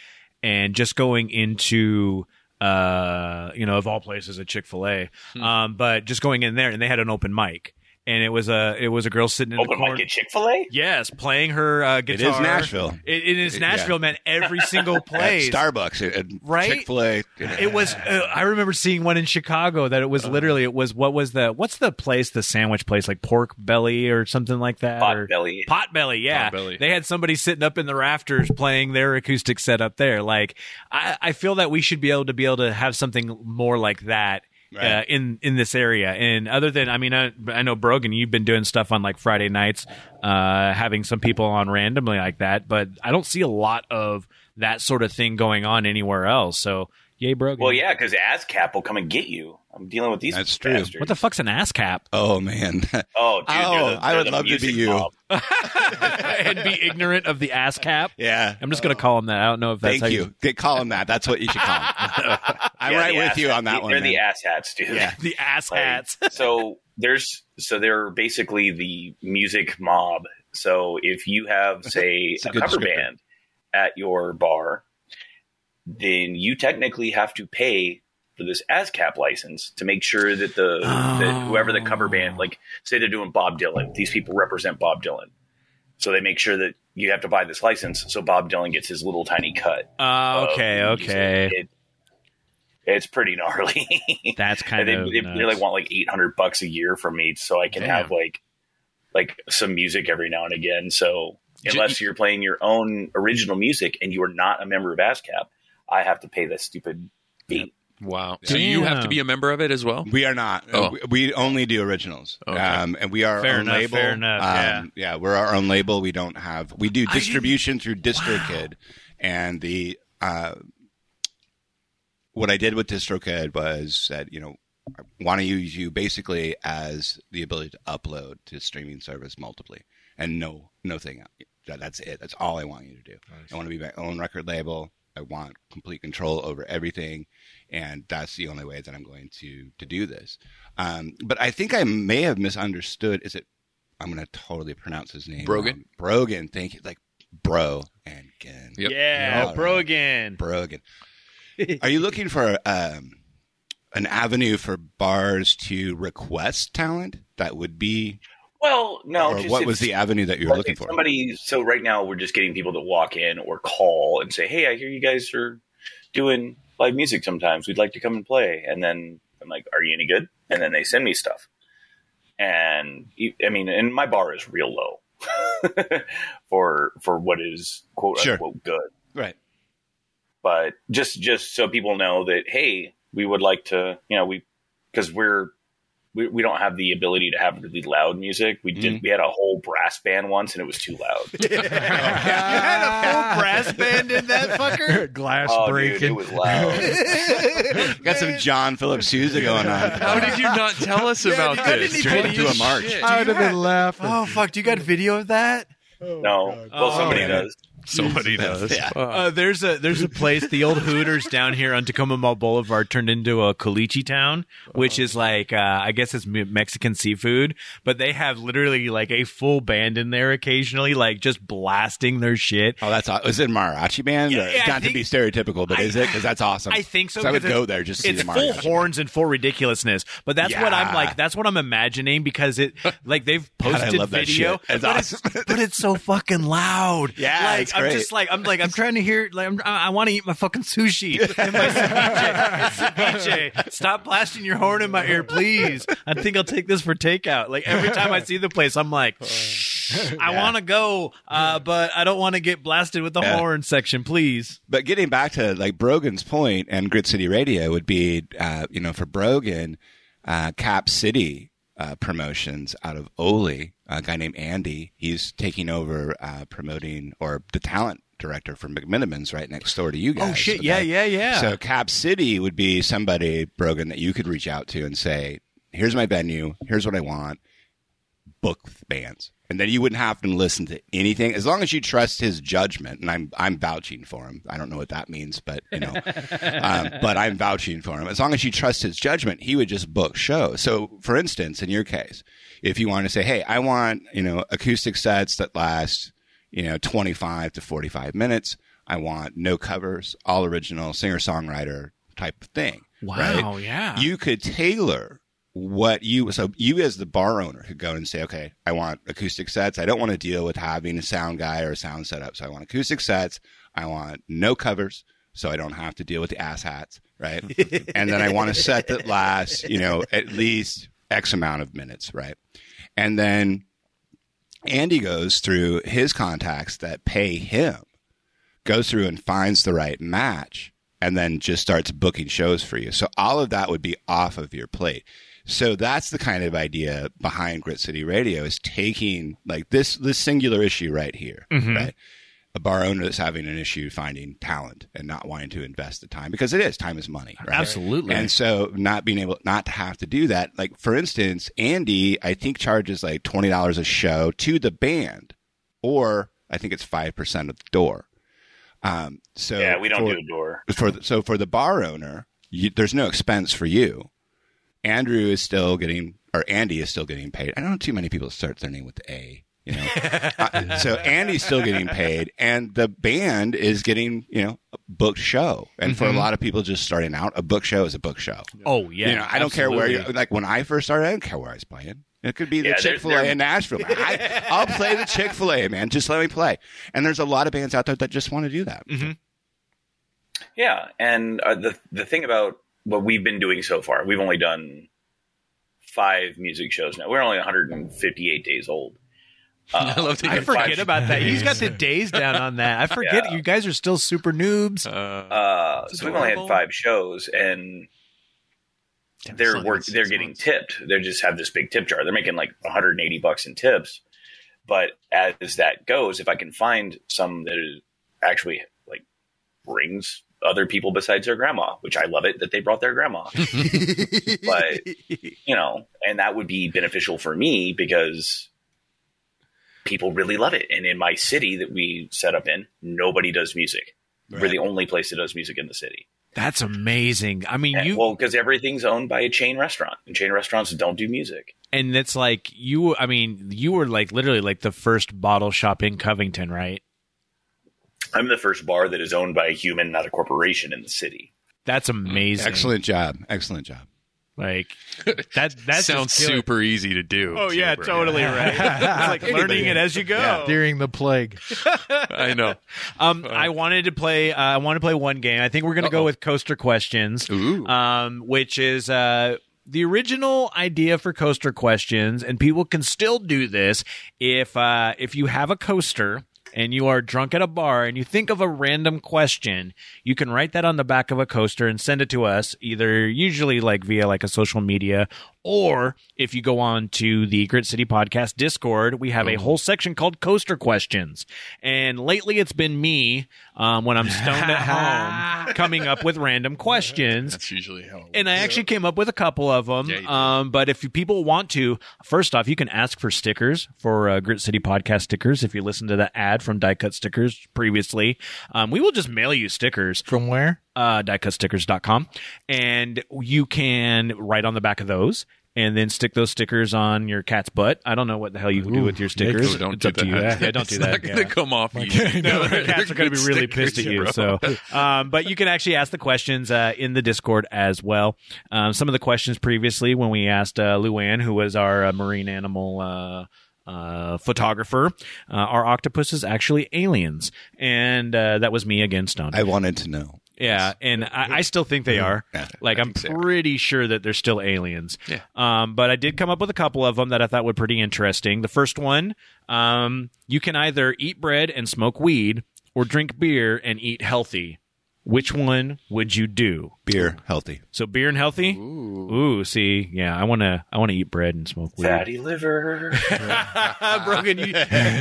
and just going into uh you know of all places a Chick-fil-A um but just going in there and they had an open mic and it was a it was a girl sitting in Open the corner mic at Chick Fil A. Yes, playing her uh, guitar. is Nashville. It, it is Yeah. Nashville, man. Every single At place. Starbucks, at Right? Chick Fil A. It was. Uh, I remember seeing one in Chicago that it was literally. It was what was the what's the place the sandwich place like Pork Belly or something like that Pot or Pot belly. yeah. Potbelly. They had somebody sitting up in the rafters playing their acoustic set up there. Like I, I feel that we should be able to be able to have something more like that. Uh, in in this area, and other than I mean, I, I know Brogan, you've been doing stuff on like Friday nights, uh, having some people on randomly like that, but I don't see a lot of that sort of thing going on anywhere else. So, yay, Brogan. Well, yeah, because ASCAP will come and get you. I'm dealing with these. That's true. bastards. What the fuck's an ass cap? Oh man. Oh, dude, they're Oh, the- I they're would love to be you. and be ignorant of the ass cap. yeah. I'm just gonna call him that. I don't know if that's Thank how you. Get call him that. That's what you should call him. I'm Yeah, right with you hat- on that one. They're the man. ass hats, dude. Yeah. the ass Like, hats. so there's so they're basically the music mob. So if you have say a a, cover descriptor. band at your bar, then you technically have to pay for this ASCAP license to make sure that the that whoever the cover band, like say they're doing Bob Dylan, these people represent Bob Dylan. So they make sure that you have to buy this license so Bob Dylan gets his little tiny cut. Uh, okay, okay. It- it's pretty gnarly. That's kind and of they, they, they like want like 800 bucks a year from me so i can Damn. have like like some music every now and again so unless you're playing your own original music and you are not a member of ascap i have to pay that stupid fee Wow. So you have to be a member of it as well? We are not. Oh. We, we only do originals. Okay. Um, and we are our Fair own enough, label. fair enough, Um, yeah, we're our own label. We don't have. We do distribution through DistroKid, and the uh, what I did with DistroKid was that you know I want to use you basically as the ability to upload to streaming service multiply, and no nothing. else. That's it. That's all I want you to do. I want to be my own record label. I want complete control over everything, and that's the only way that I'm going to to do this. Um, but I think I may have misunderstood. Is it? I'm going to totally pronounce his name. Brogan? wrong. Brogan. Thank you. Like bro and again. Yep. Yeah, All Brogan. Brogan. Are you looking for um, an avenue for bars to request talent? That would be, well no or just what was the avenue that you were looking for? somebody so right now we're just getting people to walk in or call and say hey i hear you guys are doing live music sometimes we'd like to come and play and then i'm like are you any good and then they send me stuff and i mean and my bar is real low for for what is quote Sure. unquote good Right. but just just so people know that hey we would like to you know we because we're we, we don't have the ability to have really loud music. We did. Mm-hmm. We had a whole brass band once, and it was too loud. you had a full brass band in that fucker. Glass oh, dude, breaking. it was loud. Got some John Philip Sousa going on. How did you not tell us about I this? didn't Straight into a march. I would have been laughing. Oh fuck! Do you got video of that? no, God. well, somebody man. does. Somebody does. Yeah. Uh, there's a there's a place, the old Hooters down here on Tacoma Mall Boulevard, turned into a caliche town, which is like uh, I guess it's Mexican seafood, but they have literally like a full band in there occasionally, like just blasting their shit. Oh, that's aw- is it a mariachi band? Yeah, yeah, I not to be stereotypical, but I- is it? Because that's awesome. I think so. I would go there just to see it's the full mariachi. horns and full ridiculousness, but that's what I'm like. That's what I'm imagining because it like they've God, I posted love that video, shit. It's but, awesome. it's, but it's so fucking loud. Yeah, like I'm great. just like I'm like I'm trying to hear. Like I'm, I want to eat my fucking sushi. And my ceviche. ceviche. Stop blasting your horn in my ear, please. I think I'll take this for takeout. Like every time I see the place, I'm like. I want to go, uh, but I don't want to get blasted with the Yeah. horn section, please. But getting back to like Brogan's point and Grit City Radio would be, uh, you know, for Brogan, uh, Cap City uh, promotions out of Oly, a guy named Andy. He's taking over uh, promoting or the talent director for McMenamins right next door to you guys. Oh shit! Yeah, yeah, yeah. So Cap City would be somebody Brogan that you could reach out to and say, "Here's my venue. Here's what I want. Book bands." And then you wouldn't have to listen to anything as long as you trust his judgment. And I'm I'm vouching for him. I don't know what that means, but you know, um, but I'm vouching for him. As long as you trust his judgment, he would just book shows. So, for instance, in your case, if you want to say, "Hey, I want you know acoustic sets that last you know 25 to 45 minutes," I want no covers, all original singer songwriter type of thing. right? wow, yeah. you could tailor what you so you as the bar owner could go and say okay i want acoustic sets. I don't want to deal with having a sound guy or a sound setup. So i want acoustic sets. I want no covers so i don't have to deal with the ass hats right? And then i want a set that lasts you know at least x amount of minutes right? And then andy goes through his contacts that pay him goes through and finds the right match and then just starts booking shows for you. So all of that would be off of your plate. So that's the kind of idea behind Grit City Radio is taking like this this singular issue right here, right? A bar owner that's having an issue finding talent and not wanting to invest the time because it is time is money, right? Absolutely. And so not being able not to have to do that, like for instance, Andy, I think charges like twenty dollars a show to the band, or I think it's five percent of the door. Um, so yeah, we don't for, do the door. for the, so for the bar owner, you, there's no expense for you. Andrew is still getting, or Andy is still getting paid. I don't know too many people start their name with the A. You know, uh, so Andy's still getting paid, and the band is getting you know a booked show. And for a lot of people just starting out, a book show is a book show. oh yeah. you know, I don't care where you absolutely. like when I first started. I don't care where I was playing. It could be the Yeah, Chick Fil A in Nashville. I, I'll play the Chick Fil A, man. Just let me play. And there's a lot of bands out there that just want to do that. Yeah, and uh, the the thing about what we've been doing so far, we've only done five music shows now. We're only 158 days old. Uh, I love to I forget five- about that. He's got the days down on that. I forget Yeah. you guys are still super noobs. Uh, Uh, so we've only had five shows, and they're work they're getting tipped. They just have this big tip jar. They're making like 180 bucks in tips. But as that goes, if I can find some that is actually like brings other people besides their grandma, which I love it that they brought their grandma. but you know, and that would be beneficial for me because people really love it. And in my city that we set up in, nobody does music. We're the only place that does music in the city. That's amazing. I mean, And- you well, because everything's owned by a chain restaurant, and chain restaurants don't do music. and it's like you. I mean, you were like literally like the first bottle shop in Covington, right? I'm the first bar that is owned by a human, not a corporation, in the city. That's amazing. Excellent job. Excellent job. Like that. That sounds super easy to do. Oh too, yeah, bro. totally right. it's like learning it as you go. During the plague. I know. Um, I wanted to play. Uh, I want to play one game. I think we're going to go with coaster questions. Ooh. Um, which is uh the original idea for coaster questions, and people can still do this if uh if you have a coaster. And you are drunk at a bar and you think of a random question, you can write that on the back of a coaster and send it to us, either usually like via like a social media Or if you go on to the Grit City Podcast Discord, we have a whole section called Coaster Questions. And lately it's been me um, when I'm stoned at home coming up with random questions. That's usually how. It And I actually came up with a couple of them. Yeah, um, but if people want to, first off, you can ask for stickers for uh, Grit City podcast stickers. If you listen to the ad from Die Cut Stickers previously, um, we will just mail you stickers From where? Uh, diecutstickers.com. And you can write on the back of those and then stick those stickers on your cat's butt. I don't know what the hell you do with your stickers. Don't it's do up to you. that. Yeah, don't it's do not that. going to Yeah. come off easy. No, the cats are going to be really pissed at you. bro. So, um, but you can actually ask the questions uh, in the Discord as well. Um, some of the questions previously, when we asked uh, Luann, who was our uh, marine animal uh, uh, photographer, uh, our octopus is actually aliens, and uh, that was me again, stoned. I wanted to know. Yeah, and I, I still think they are. Yeah, like I'm so. pretty sure that they're still aliens. Yeah. Um, but I did come up with a couple of them that I thought were pretty interesting. The first one, um, you can either eat bread and smoke weed, or drink beer and eat healthy. Which one would you do? Beer, healthy. So beer and healthy. Ooh, see, yeah, I want to. I want to eat bread and smoke weed. Fatty liver. Brogan, you,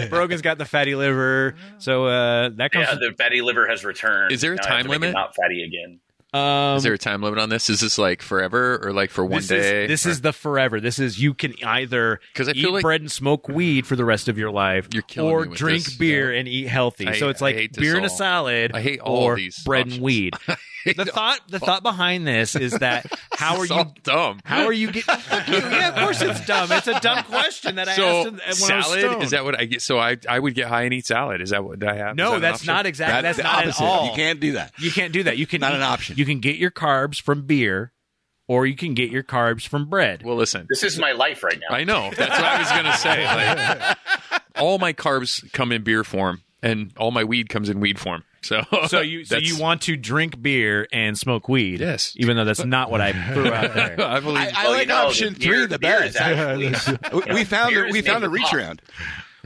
Brogan's got the fatty liver, so uh, that comes. yeah, the fatty liver has returned. Is there a Now I have time to make it limit? Not fatty again. Um, Is there a time limit on this? Is this like forever or like for one this day? Is, this Or- is the forever. This is you can either 'Cause I eat feel like- bread and smoke weed for the rest of your life, You're or me with drink this. beer and eat healthy. I- so it's like beer and a salad. I hate all or these bread options. and weed. the thought, the thought behind this is that how are you? dumb. How are you getting? yeah, of course it's dumb. It's a dumb question that I so asked him when I was salad is that what I get? So I I would get high and eat salad. Is that what I have? No, that that's not exactly. That's, the not opposite. at all. You can't do that. You can't do that. You can Not eat- an option. You can get your carbs from beer, or you can get your carbs from bread. Well, listen, This is my life right now. I know that's what I was gonna say. Like, all my carbs come in beer form, and all my weed comes in weed form. So So you so you want to drink beer and smoke weed? Yes. Even though that's not what I threw out there. I believe. I, I Well, like you know, option the three the beer is best. actually- we, we found beer a, is we found a reach pop. around.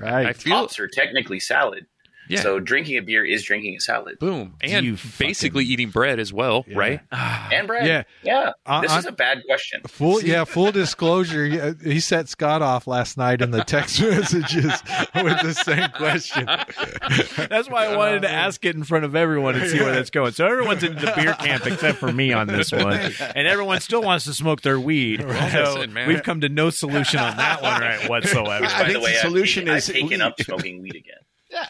I Right. feel Pops are technically salad. Yeah. So drinking a beer is drinking a salad. boom, and You basically eating bread as well, right? And bread. Yeah. Yeah. Uh, this uh, is a bad question. Full yeah, full disclosure. yeah, He set Scott off last night in the text messages with the same question. That's why I wanted to ask it in front of everyone and see where that's going. So everyone's in the beer camp except for me on this one, and everyone still wants to smoke their weed. So Listen, we've come to no solution on that one right whatsoever. I By think the way, the I've solution taken- is I've taken weed. up smoking weed again.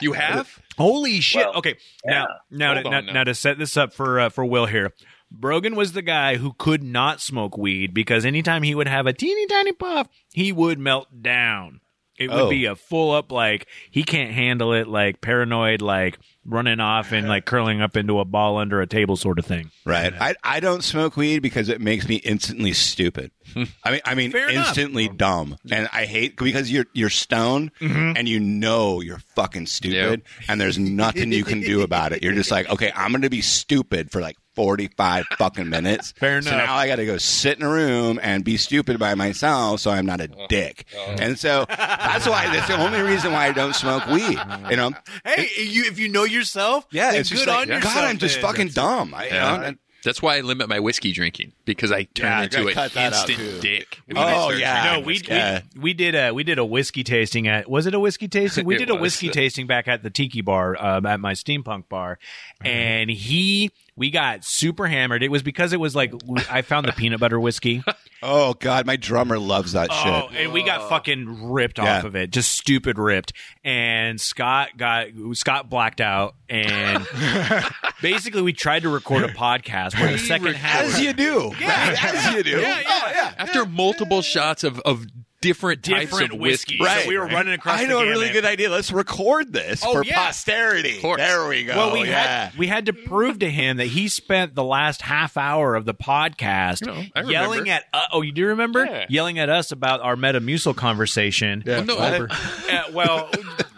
You have? Holy shit! Well, okay, now now to, now, now. now to set this up for uh, for Will here. Brogan was the guy who could not smoke weed because anytime he would have a teeny tiny puff, he would melt down. It would Oh. be a full up like he can't handle it, like paranoid, like running off and like curling up into a ball under a table sort of thing. Right. I, I don't smoke weed because it makes me instantly stupid. I mean, I mean, Fair enough. instantly dumb, and I hate because you're you're stoned mm-hmm. and you know you're fucking stupid, and there's nothing you can do about it. You're just like, okay, I'm going to be stupid for like 45 fucking minutes. Fair enough. So enough. now I got to go sit in a room and be stupid by myself, so I'm not a uh-huh. dick. Uh-huh. And so that's why that's the only reason why I don't smoke weed. You know, Hey, you if you know yourself, yeah, it's good like, on yourself. God, I'm just fucking dumb. I, you know, and- That's why I limit my whiskey drinking because I turn Yeah, into gotta an cut that out, instant dick. Oh, yeah. No, we, we we did a we did a whiskey tasting at was it a whiskey tasting? We did a whiskey tasting back at the Tiki Bar um, at my steampunk bar, and he we got super hammered. It was because it was like I found the peanut butter whiskey. Oh God, my drummer loves that Oh, shit. and we got fucking ripped Yeah. off of it, just stupid ripped. And Scott got Scott blacked out, and basically we tried to record a podcast where the second half. As you do, right? As you do. yeah, yeah, oh, yeah. After multiple shots of, of different types Different of whiskey. whiskey. So we were running across. I the know a really good idea. Let's record this Oh, for yeah. posterity. course. There we go. Well, we yeah. had we had to prove to him that he spent the last half hour of the podcast No, I remember. yelling at. Uh, oh, you do remember Yeah. yelling at us about our Metamucil conversation? Yeah, no, fiber, Uh, well,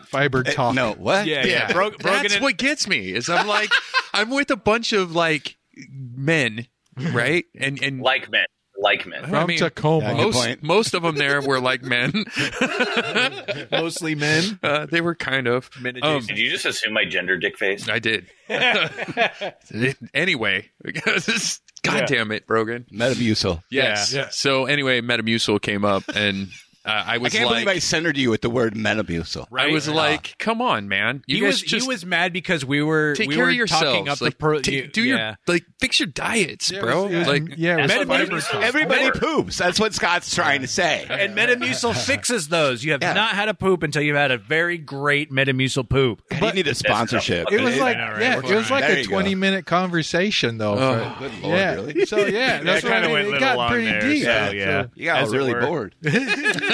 fiber talk. no, what? yeah, yeah. Bro- Brogan That's and- what gets me. Is I'm like I'm with a bunch of like men, right? And and Like men. Like men. From I mean, Tacoma. Yeah, most most of them there were like men. mostly men. Uh, they were kind of. Men Um. Did you just assume my gender dick face? I did. anyway, because God damn it, Brogan. Metamucil. Yes. Yeah. So anyway, Metamucil came up, and uh, I I can't like, believe I centered you with the word Metamucil. I was like, come on, man. You he guys was just he was mad because we were take we care were of talking yourselves. up like, the pro- ta- y- do yeah. your like fix your diets, Yeah, bro. was- was- like yeah, it was That's fiber what source. Everybody poops. That's what Scott's trying to say. and Metamucil fixes those. You have Yeah. not had a poop until you've had a very great Metamucil poop. And you need a sponsorship. It was like know, right? yeah, it was like There a you go. twenty minute conversation though. Oh, for- good lord, yeah. really? So yeah, that's what I kinda mean. went It got pretty deep. yeah. You got really bored.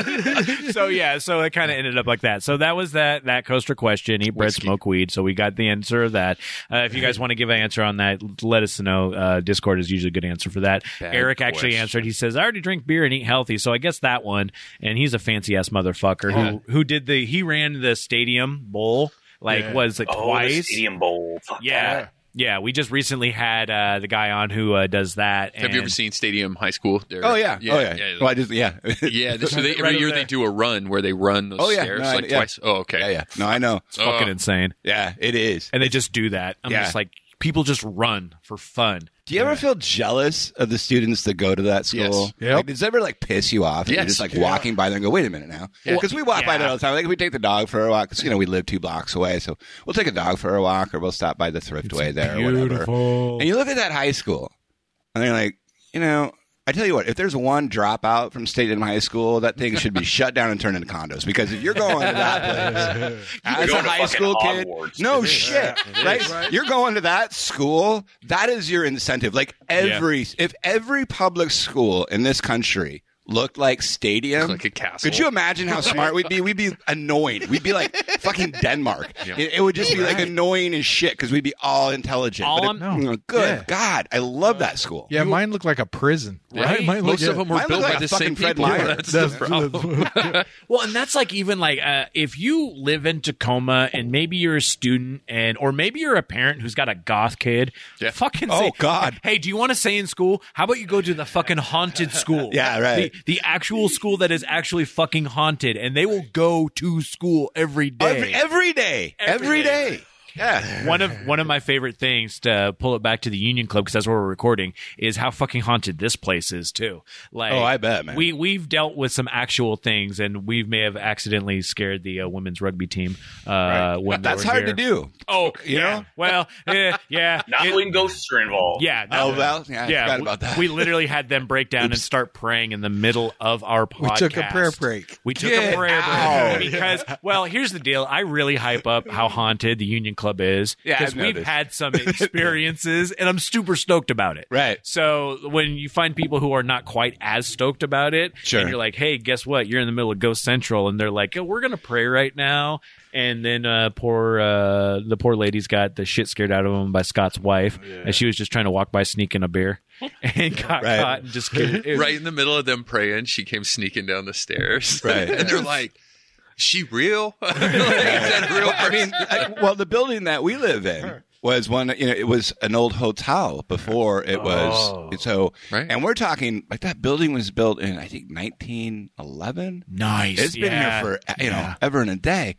so yeah, so it kind of ended up like that. So that was that that coaster question: eat bread, Whiskey. smoke weed. So we got the answer of that. Uh, if you guys want to give an answer on that, let us know. Uh, Discord is usually a good answer for that. Bad Eric actually answered. He says, "I already drink beer and eat healthy." So I guess that one. And he's a fancy ass motherfucker who who did the he ran the stadium bowl like Yeah. was it Oh, the twice? Stadium Bowl. Fuck Yeah. Yeah, we just recently had uh, the guy on who uh, does that. have you ever seen Stadium High School? They're- Oh yeah. yeah, oh yeah. yeah. Well, I just yeah. Yeah, so they, every over year they do a run where they run those Oh, yeah. stairs No, I- like yeah. twice. Oh, okay. yeah, yeah. No, I know. It's fucking Oh. insane. Yeah, it is. And they just do that. I'm Yeah. just like, people just run for fun. Do you ever feel jealous of the students that go to that school? Yes. Yep. Like, does it ever like piss you off? And You're Yes. just like walking by there and go, wait a minute now. Because we walk by there all the time. Like we take the dog for a walk because you know we live two blocks away, so we'll take a dog for a walk or we'll stop by the thriftway there or whatever. Beautiful. And you look at that high school, and they're like, you know, I tell you what, if there's one dropout from Stadium High School, that thing should be shut down and turned into condos. Because if you're going to that place as a high school kid, Hogwarts. no shit, right? You're going to that school. That is your incentive. Like every, if every public school in this country looked like Stadium, Like a castle. could you imagine how smart we'd be? We'd be annoying. We'd be like fucking Denmark. It, it would just be like annoying as shit because we'd be all intelligent. All But it- I'm- you know, good Yeah. God, I love that school. Yeah, mine looked like a prison. Right? Mine Most looked- of them were built look by the fucking same Fred people. Meyer. That's, That's- the problem. Well, and that's like even like uh, if you live in Tacoma and maybe you're a student and or maybe you're a parent who's got a goth kid, Yeah. fucking Oh, God. Hey, do you want to stay in school? How about you go to the fucking haunted school? Yeah, right. The, the actual school that is actually fucking haunted, and they will go to school every day. Every, every day, Every every day. day. Yeah. one of one of my favorite things to pull it back to the Union Club because that's where we're recording is how fucking haunted this place is too. Like, Oh, I bet, man. We we've dealt with some actual things, and we may have accidentally scared the uh, women's rugby team. Uh, when they That's hard here. to do. Oh, You yeah. know? Well, yeah, yeah, Not It- when ghosts are involved. yeah. Oh, no. well, yeah, I yeah, forgot we- about that. We literally had them break down and start praying in the middle of our podcast. We took a prayer break. We took Get a prayer out. break because, well, here's the deal. I really hype up how haunted the Union Club is Yeah, because I've we've noticed. had some experiences, and I'm super stoked about it. Right. So when you find people who are not quite as stoked about it, Sure. and you're like, "Hey, guess what? You're in the middle of Ghost Central," and they're like, oh, "We're gonna pray right now." And then uh, poor uh, the poor lady's got the shit scared out of him by Scott's wife, and she was just trying to walk by sneaking a beer, and got Right. caught and just it- right in the middle of them praying, she came sneaking down the stairs. Right. and they're like, "She real? like, is that a real I mean, I, well, the building that we live in was one. You know, it was an old hotel before it was. Oh. So, Right. and we're talking like that building was built in I think 1911. nice. It's been yeah. here for you know Yeah. ever and a day,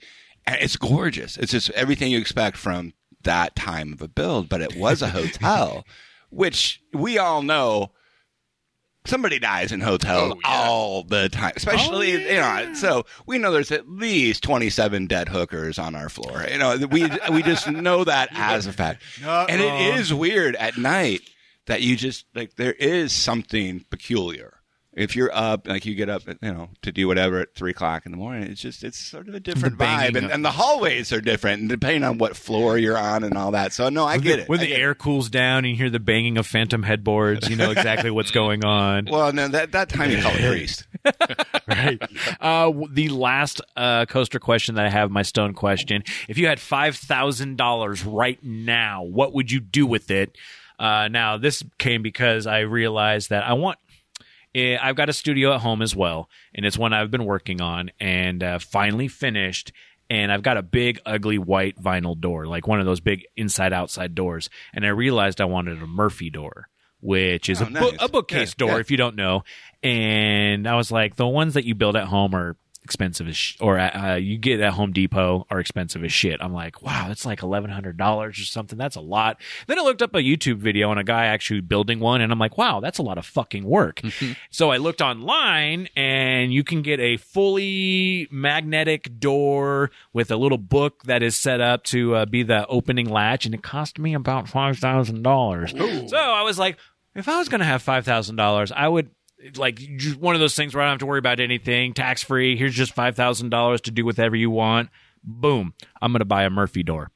and it's gorgeous. It's just everything you expect from that time of a build. But it was a hotel, which we all know. Somebody dies in hotels Oh, yeah. all the time, especially you know. So we know there's at least 27 dead hookers on our floor. You know, we we just know that as a fact, and it is weird at night that you just like there is something peculiar. If you're up, like you get up, you know, to do whatever at three o'clock in the morning, it's just it's sort of a different vibe, and, and the hallways are different, and depending on what floor you're on and all that. So no, I get it. When I the get it. air cools down and you hear the banging of phantom headboards, you know exactly what's going on. Well, no, that that time you call it priest. right. Uh, the last uh, coaster question that I have, my stone question: If you had five thousand dollars right now, what would you do with it? Uh, now, this came because I realized that I want. Eh, I've got a studio at home as well, and it's one I've been working on and uh, finally finished. And I've got a big, ugly white vinyl door, like one of those big inside-outside doors. And I realized I wanted a Murphy door, which is Oh, a, nice. a bookcase Yeah, door, yeah. if you don't know. And I was like, the ones that you build at home are expensive as sh- or uh, you get at Home Depot are expensive as shit. I'm like, wow, that's like eleven hundred dollars or something. That's a lot. Then I looked up a YouTube video on a guy actually building one, and I'm like, wow, that's a lot of fucking work. so I looked online, and you can get a fully magnetic door with a little book that is set up to uh, be the opening latch, and it cost me about five thousand dollars. So I was like, if I was going to have five thousand dollars, I would like just one of those things where I don't have to worry about anything, tax free. Here's just five thousand dollars to do whatever you want. Boom, I'm going to buy a Murphy door.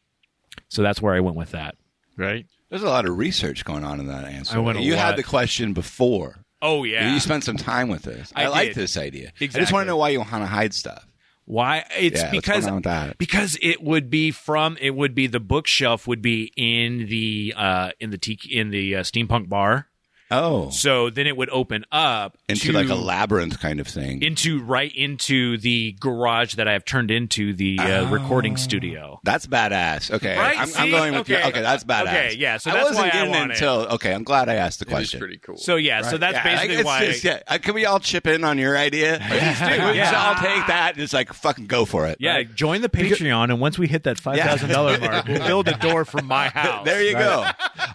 So that's where I went with that. Right. There's a lot of research going on in that answer. I went a you lot. had the question before. Oh yeah, You spent some time with this. I I, like this idea. I just want to know why you want to hide stuff. Why? It's Yeah, what's because going on with that? because it would be from it would be the bookshelf would be in the uh in the te- in the uh, steampunk bar. Oh, So then it would open up into to- like a labyrinth kind of thing. into right into the garage that I have turned into the uh, recording studio. That's badass. Okay, Right? I'm, I'm going with you. Okay. Okay, that's badass. Okay, yeah, so I that's wasn't why I getting it. until okay. I'm glad I asked the It is question. pretty cool. So yeah, so that's Yeah, basically it's why. just- yeah. Uh, Can we all chip in on your idea? Please do. We Yeah. should all take that and just like fucking go for it. Yeah, join the Patreon, and once we hit that five thousand dollar mark, we'll build a door for my house. There you go.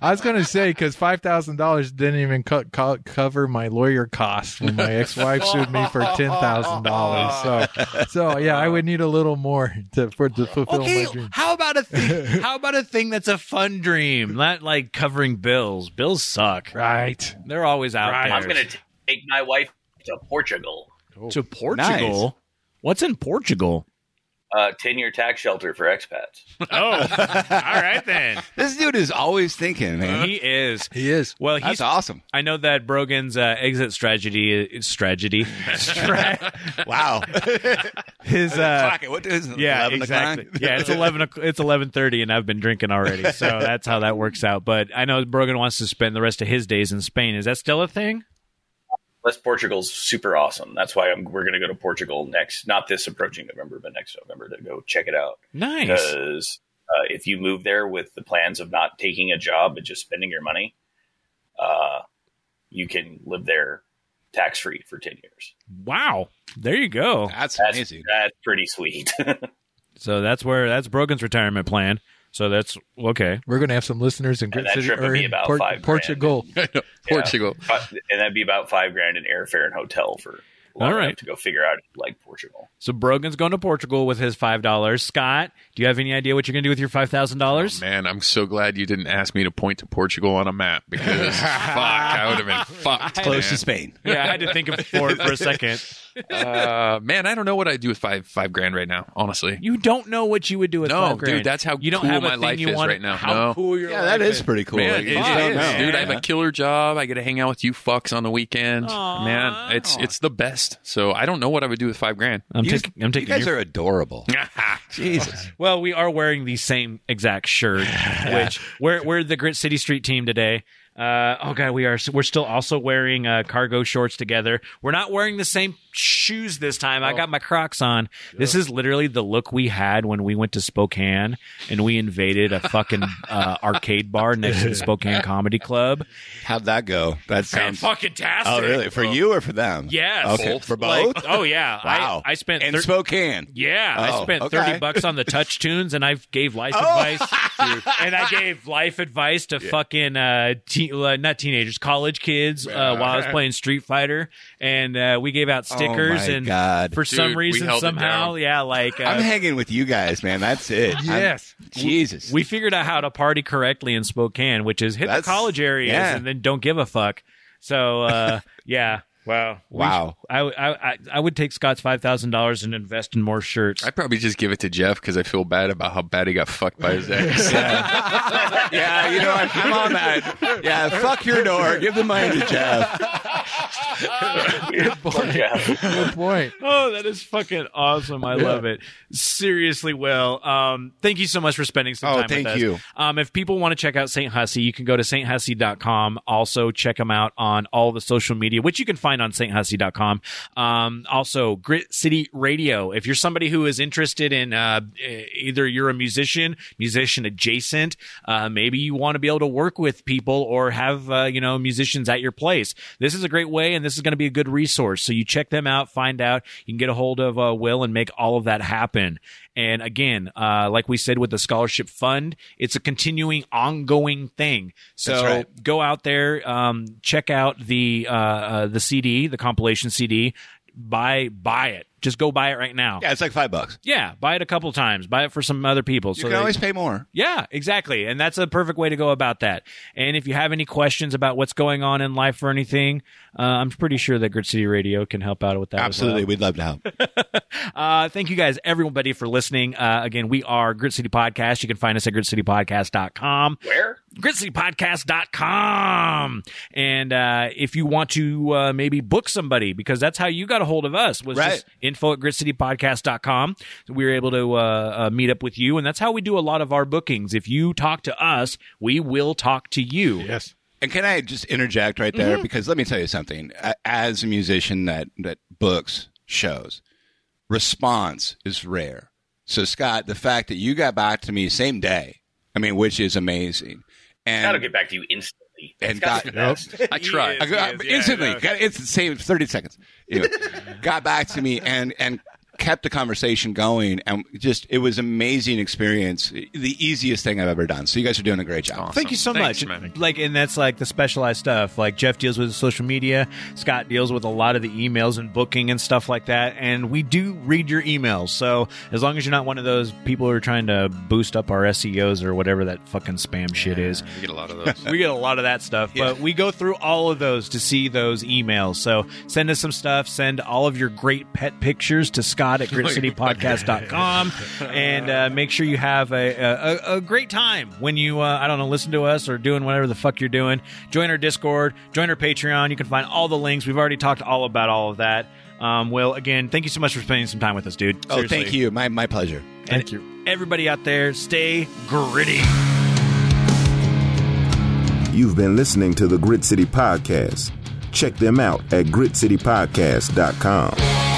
I was going to say because five thousand dollars didn't even co- co- cover my lawyer costs when my ex-wife sued me for ten thousand dollars. So, so yeah, I would need a little more to for to fulfill Okay, my dream. how about a thing? how about a thing that's a fun dream, not like covering bills? Bills suck. Right. They're always out Right. there. I'm going to take my wife to Portugal. to Portugal. What's in Portugal? Uh, 10 year tax shelter for expats. Oh, all right then. This dude is always thinking, man. He is. He is. Well, That's he's. awesome. I know that Brogan's uh, exit strategy is strategy. Stra- Wow. his uh, Fuck it. What is it? yeah, 11 exactly. o'clock? yeah, it's eleven. o'c- It's eleven thirty, and I've been drinking already, so that's how that works out. But I know Brogan wants to spend the rest of his days in Spain. Is that still a thing? West Portugal's super awesome. That's why I'm, we're going to go to Portugal next, not this approaching November, but next November to go check it out. Nice. Because uh, if you move there with the plans of not taking a job but just spending your money, uh, you can live there tax free for 10 years. Wow. There you go. That's That's, amazing. that's pretty sweet. So that's where that's Brogan's retirement plan. So that's okay. We're going to have some listeners in Grit City or in about Port- five. Portugal. Portugal. But- and that'd be about five grand in airfare and hotel for long All right. to go figure out like Portugal. So Brogan's going to Portugal with his five dollars. Scott, do you have any idea what you're going to do with your five thousand dollars? Oh, man, I'm so glad you didn't ask me to point to Portugal on a map because fuck, I would have been fucked. Close to. Spain. Yeah, I had to think of for it for a second. Uh, man, I don't know what I'd do with five five grand right now. Honestly, You don't know what you would do with No, five grand. dude, that's how you don't cool have my life you is want, right now. How No. cool your Yeah, life that is pretty cool. Man, You it just is, know. dude. I have a killer job. I get to hang out with you fucks on the weekend. Aw. Man, it's it's the best. So I don't know what I would do with five grand. I'm, You, taking. I'm taking. you guys your- are adorable. Jesus. well, we are wearing the same exact shirt, which we're we're the Grit City Street team today. Uh, oh god, we are. We're still also wearing uh, cargo shorts together. We're not wearing the same shoes this time. I got my Crocs on. This is literally the look we had when we went to Spokane and we invaded a fucking uh, arcade bar next to the Spokane Comedy Club. How'd that go? That sounds. fucking tastic. Oh, really? For you or for them? Yes. Okay. Both. For Like, both? oh yeah. wow. I, I spent in thir- Spokane. Yeah, I Oh, spent okay. thirty bucks on the touch tunes, and I gave life Oh. advice, and I gave life advice to fucking uh, te- uh, not teenagers, college kids uh, while I was playing Street Fighter, and uh, we gave out stickers, Oh my and God. for some Dude, we reason, somehow, yeah, like uh, I'm hanging with you guys, man. That's it. I'm- Yes. Jesus. we figured out how to party correctly in Spokane, which is hit That's- the college areas yeah. and then don't give a fuck. So uh, yeah. Wow! Wow. I, I I I would take Scott's five thousand dollars and invest in more shirts. I'd probably just give it to Jeff because I feel bad about how bad he got fucked by his ex. yeah, you know, what? I'm on that. Yeah, fuck your door. Give the money to Jeff. Yeah. Good point. Oh, that is fucking awesome. I love it. Seriously, Will. Um, thank you so much for spending some Oh, time thank with us. you. Um, if people want to check out St. Hussy, you can go to sthussy.com. Also, check them out on all the social media, which you can find find on sthussy.com. Um, also, Grit City Radio. If you're somebody who is interested in uh, either you're a musician, musician adjacent, uh, maybe you want to be able to work with people or have uh, you know musicians at your place. This is a great way, and this is going to be a good resource. So you check them out, find out. You can get a hold of uh, Will and make all of that happen. And again, uh, like we said with the scholarship fund, it's a continuing, ongoing thing. So right. go out there, um, check out the uh, uh, the CD, the compilation CD. Buy buy it. Just go buy it right now. Yeah, it's like five bucks. Yeah, buy it a couple times. Buy it for some other people. You so can they- always pay more. yeah, exactly. And that's a perfect way to go about that. And if you have any questions about what's going on in life or anything, uh, I'm pretty sure that Grit City Radio can help out with that. as Absolutely, well. we'd love to help. Uh, thank you guys, everybody, for listening. Uh, again, we are Grit City Podcast. You can find us at gritcitypodcast.com. Where? gritcitypodcast.com. And uh, if you want to uh, maybe book somebody, because that's how you got a hold of us, was Right. just info at gritcitypodcast.com. So we were able to uh, uh, meet up with you. And that's how we do a lot of our bookings. If you talk to us, we will talk to you. Yes. And can I just interject right there? Because let me tell you something. As a musician that, that books shows, response is rare. So, Scott, the fact that you got back to me same day, I mean, which is amazing. And Gotta get back to you instantly. And got- best. I tried. I got, instantly, got, it's the same thirty seconds. Anyway, got back to me and and kept the conversation going, and just it was amazing experience. The easiest thing I've ever done. So you guys are doing a great job. Thank you so Thanks, much. man. Like, and that's like the specialized stuff. Like Jeff deals with social media, Scott deals with a lot of the emails and booking and stuff like that. And we do read your emails. So as long as you're not one of those people who are trying to boost up our SEOs or whatever that fucking spam shit is, We get a lot of those. we get a lot of that stuff. But we go through all of those to see those emails. So send us some stuff. Send all of your great pet pictures to Scott at gritcitypodcast.com and uh, make sure you have a, a, a great time when you, uh, I don't know, listen to us or doing whatever the fuck you're doing. Join our Discord, join our Patreon. You can find all the links. We've already talked all about all of that. Um, Will, again, thank you so much for spending some time with us, dude. Oh, Seriously. thank you. My my pleasure. Thank you. Everybody out there, stay gritty. You've been listening to the Grit City Podcast. Check them out at gritcitypodcast.com.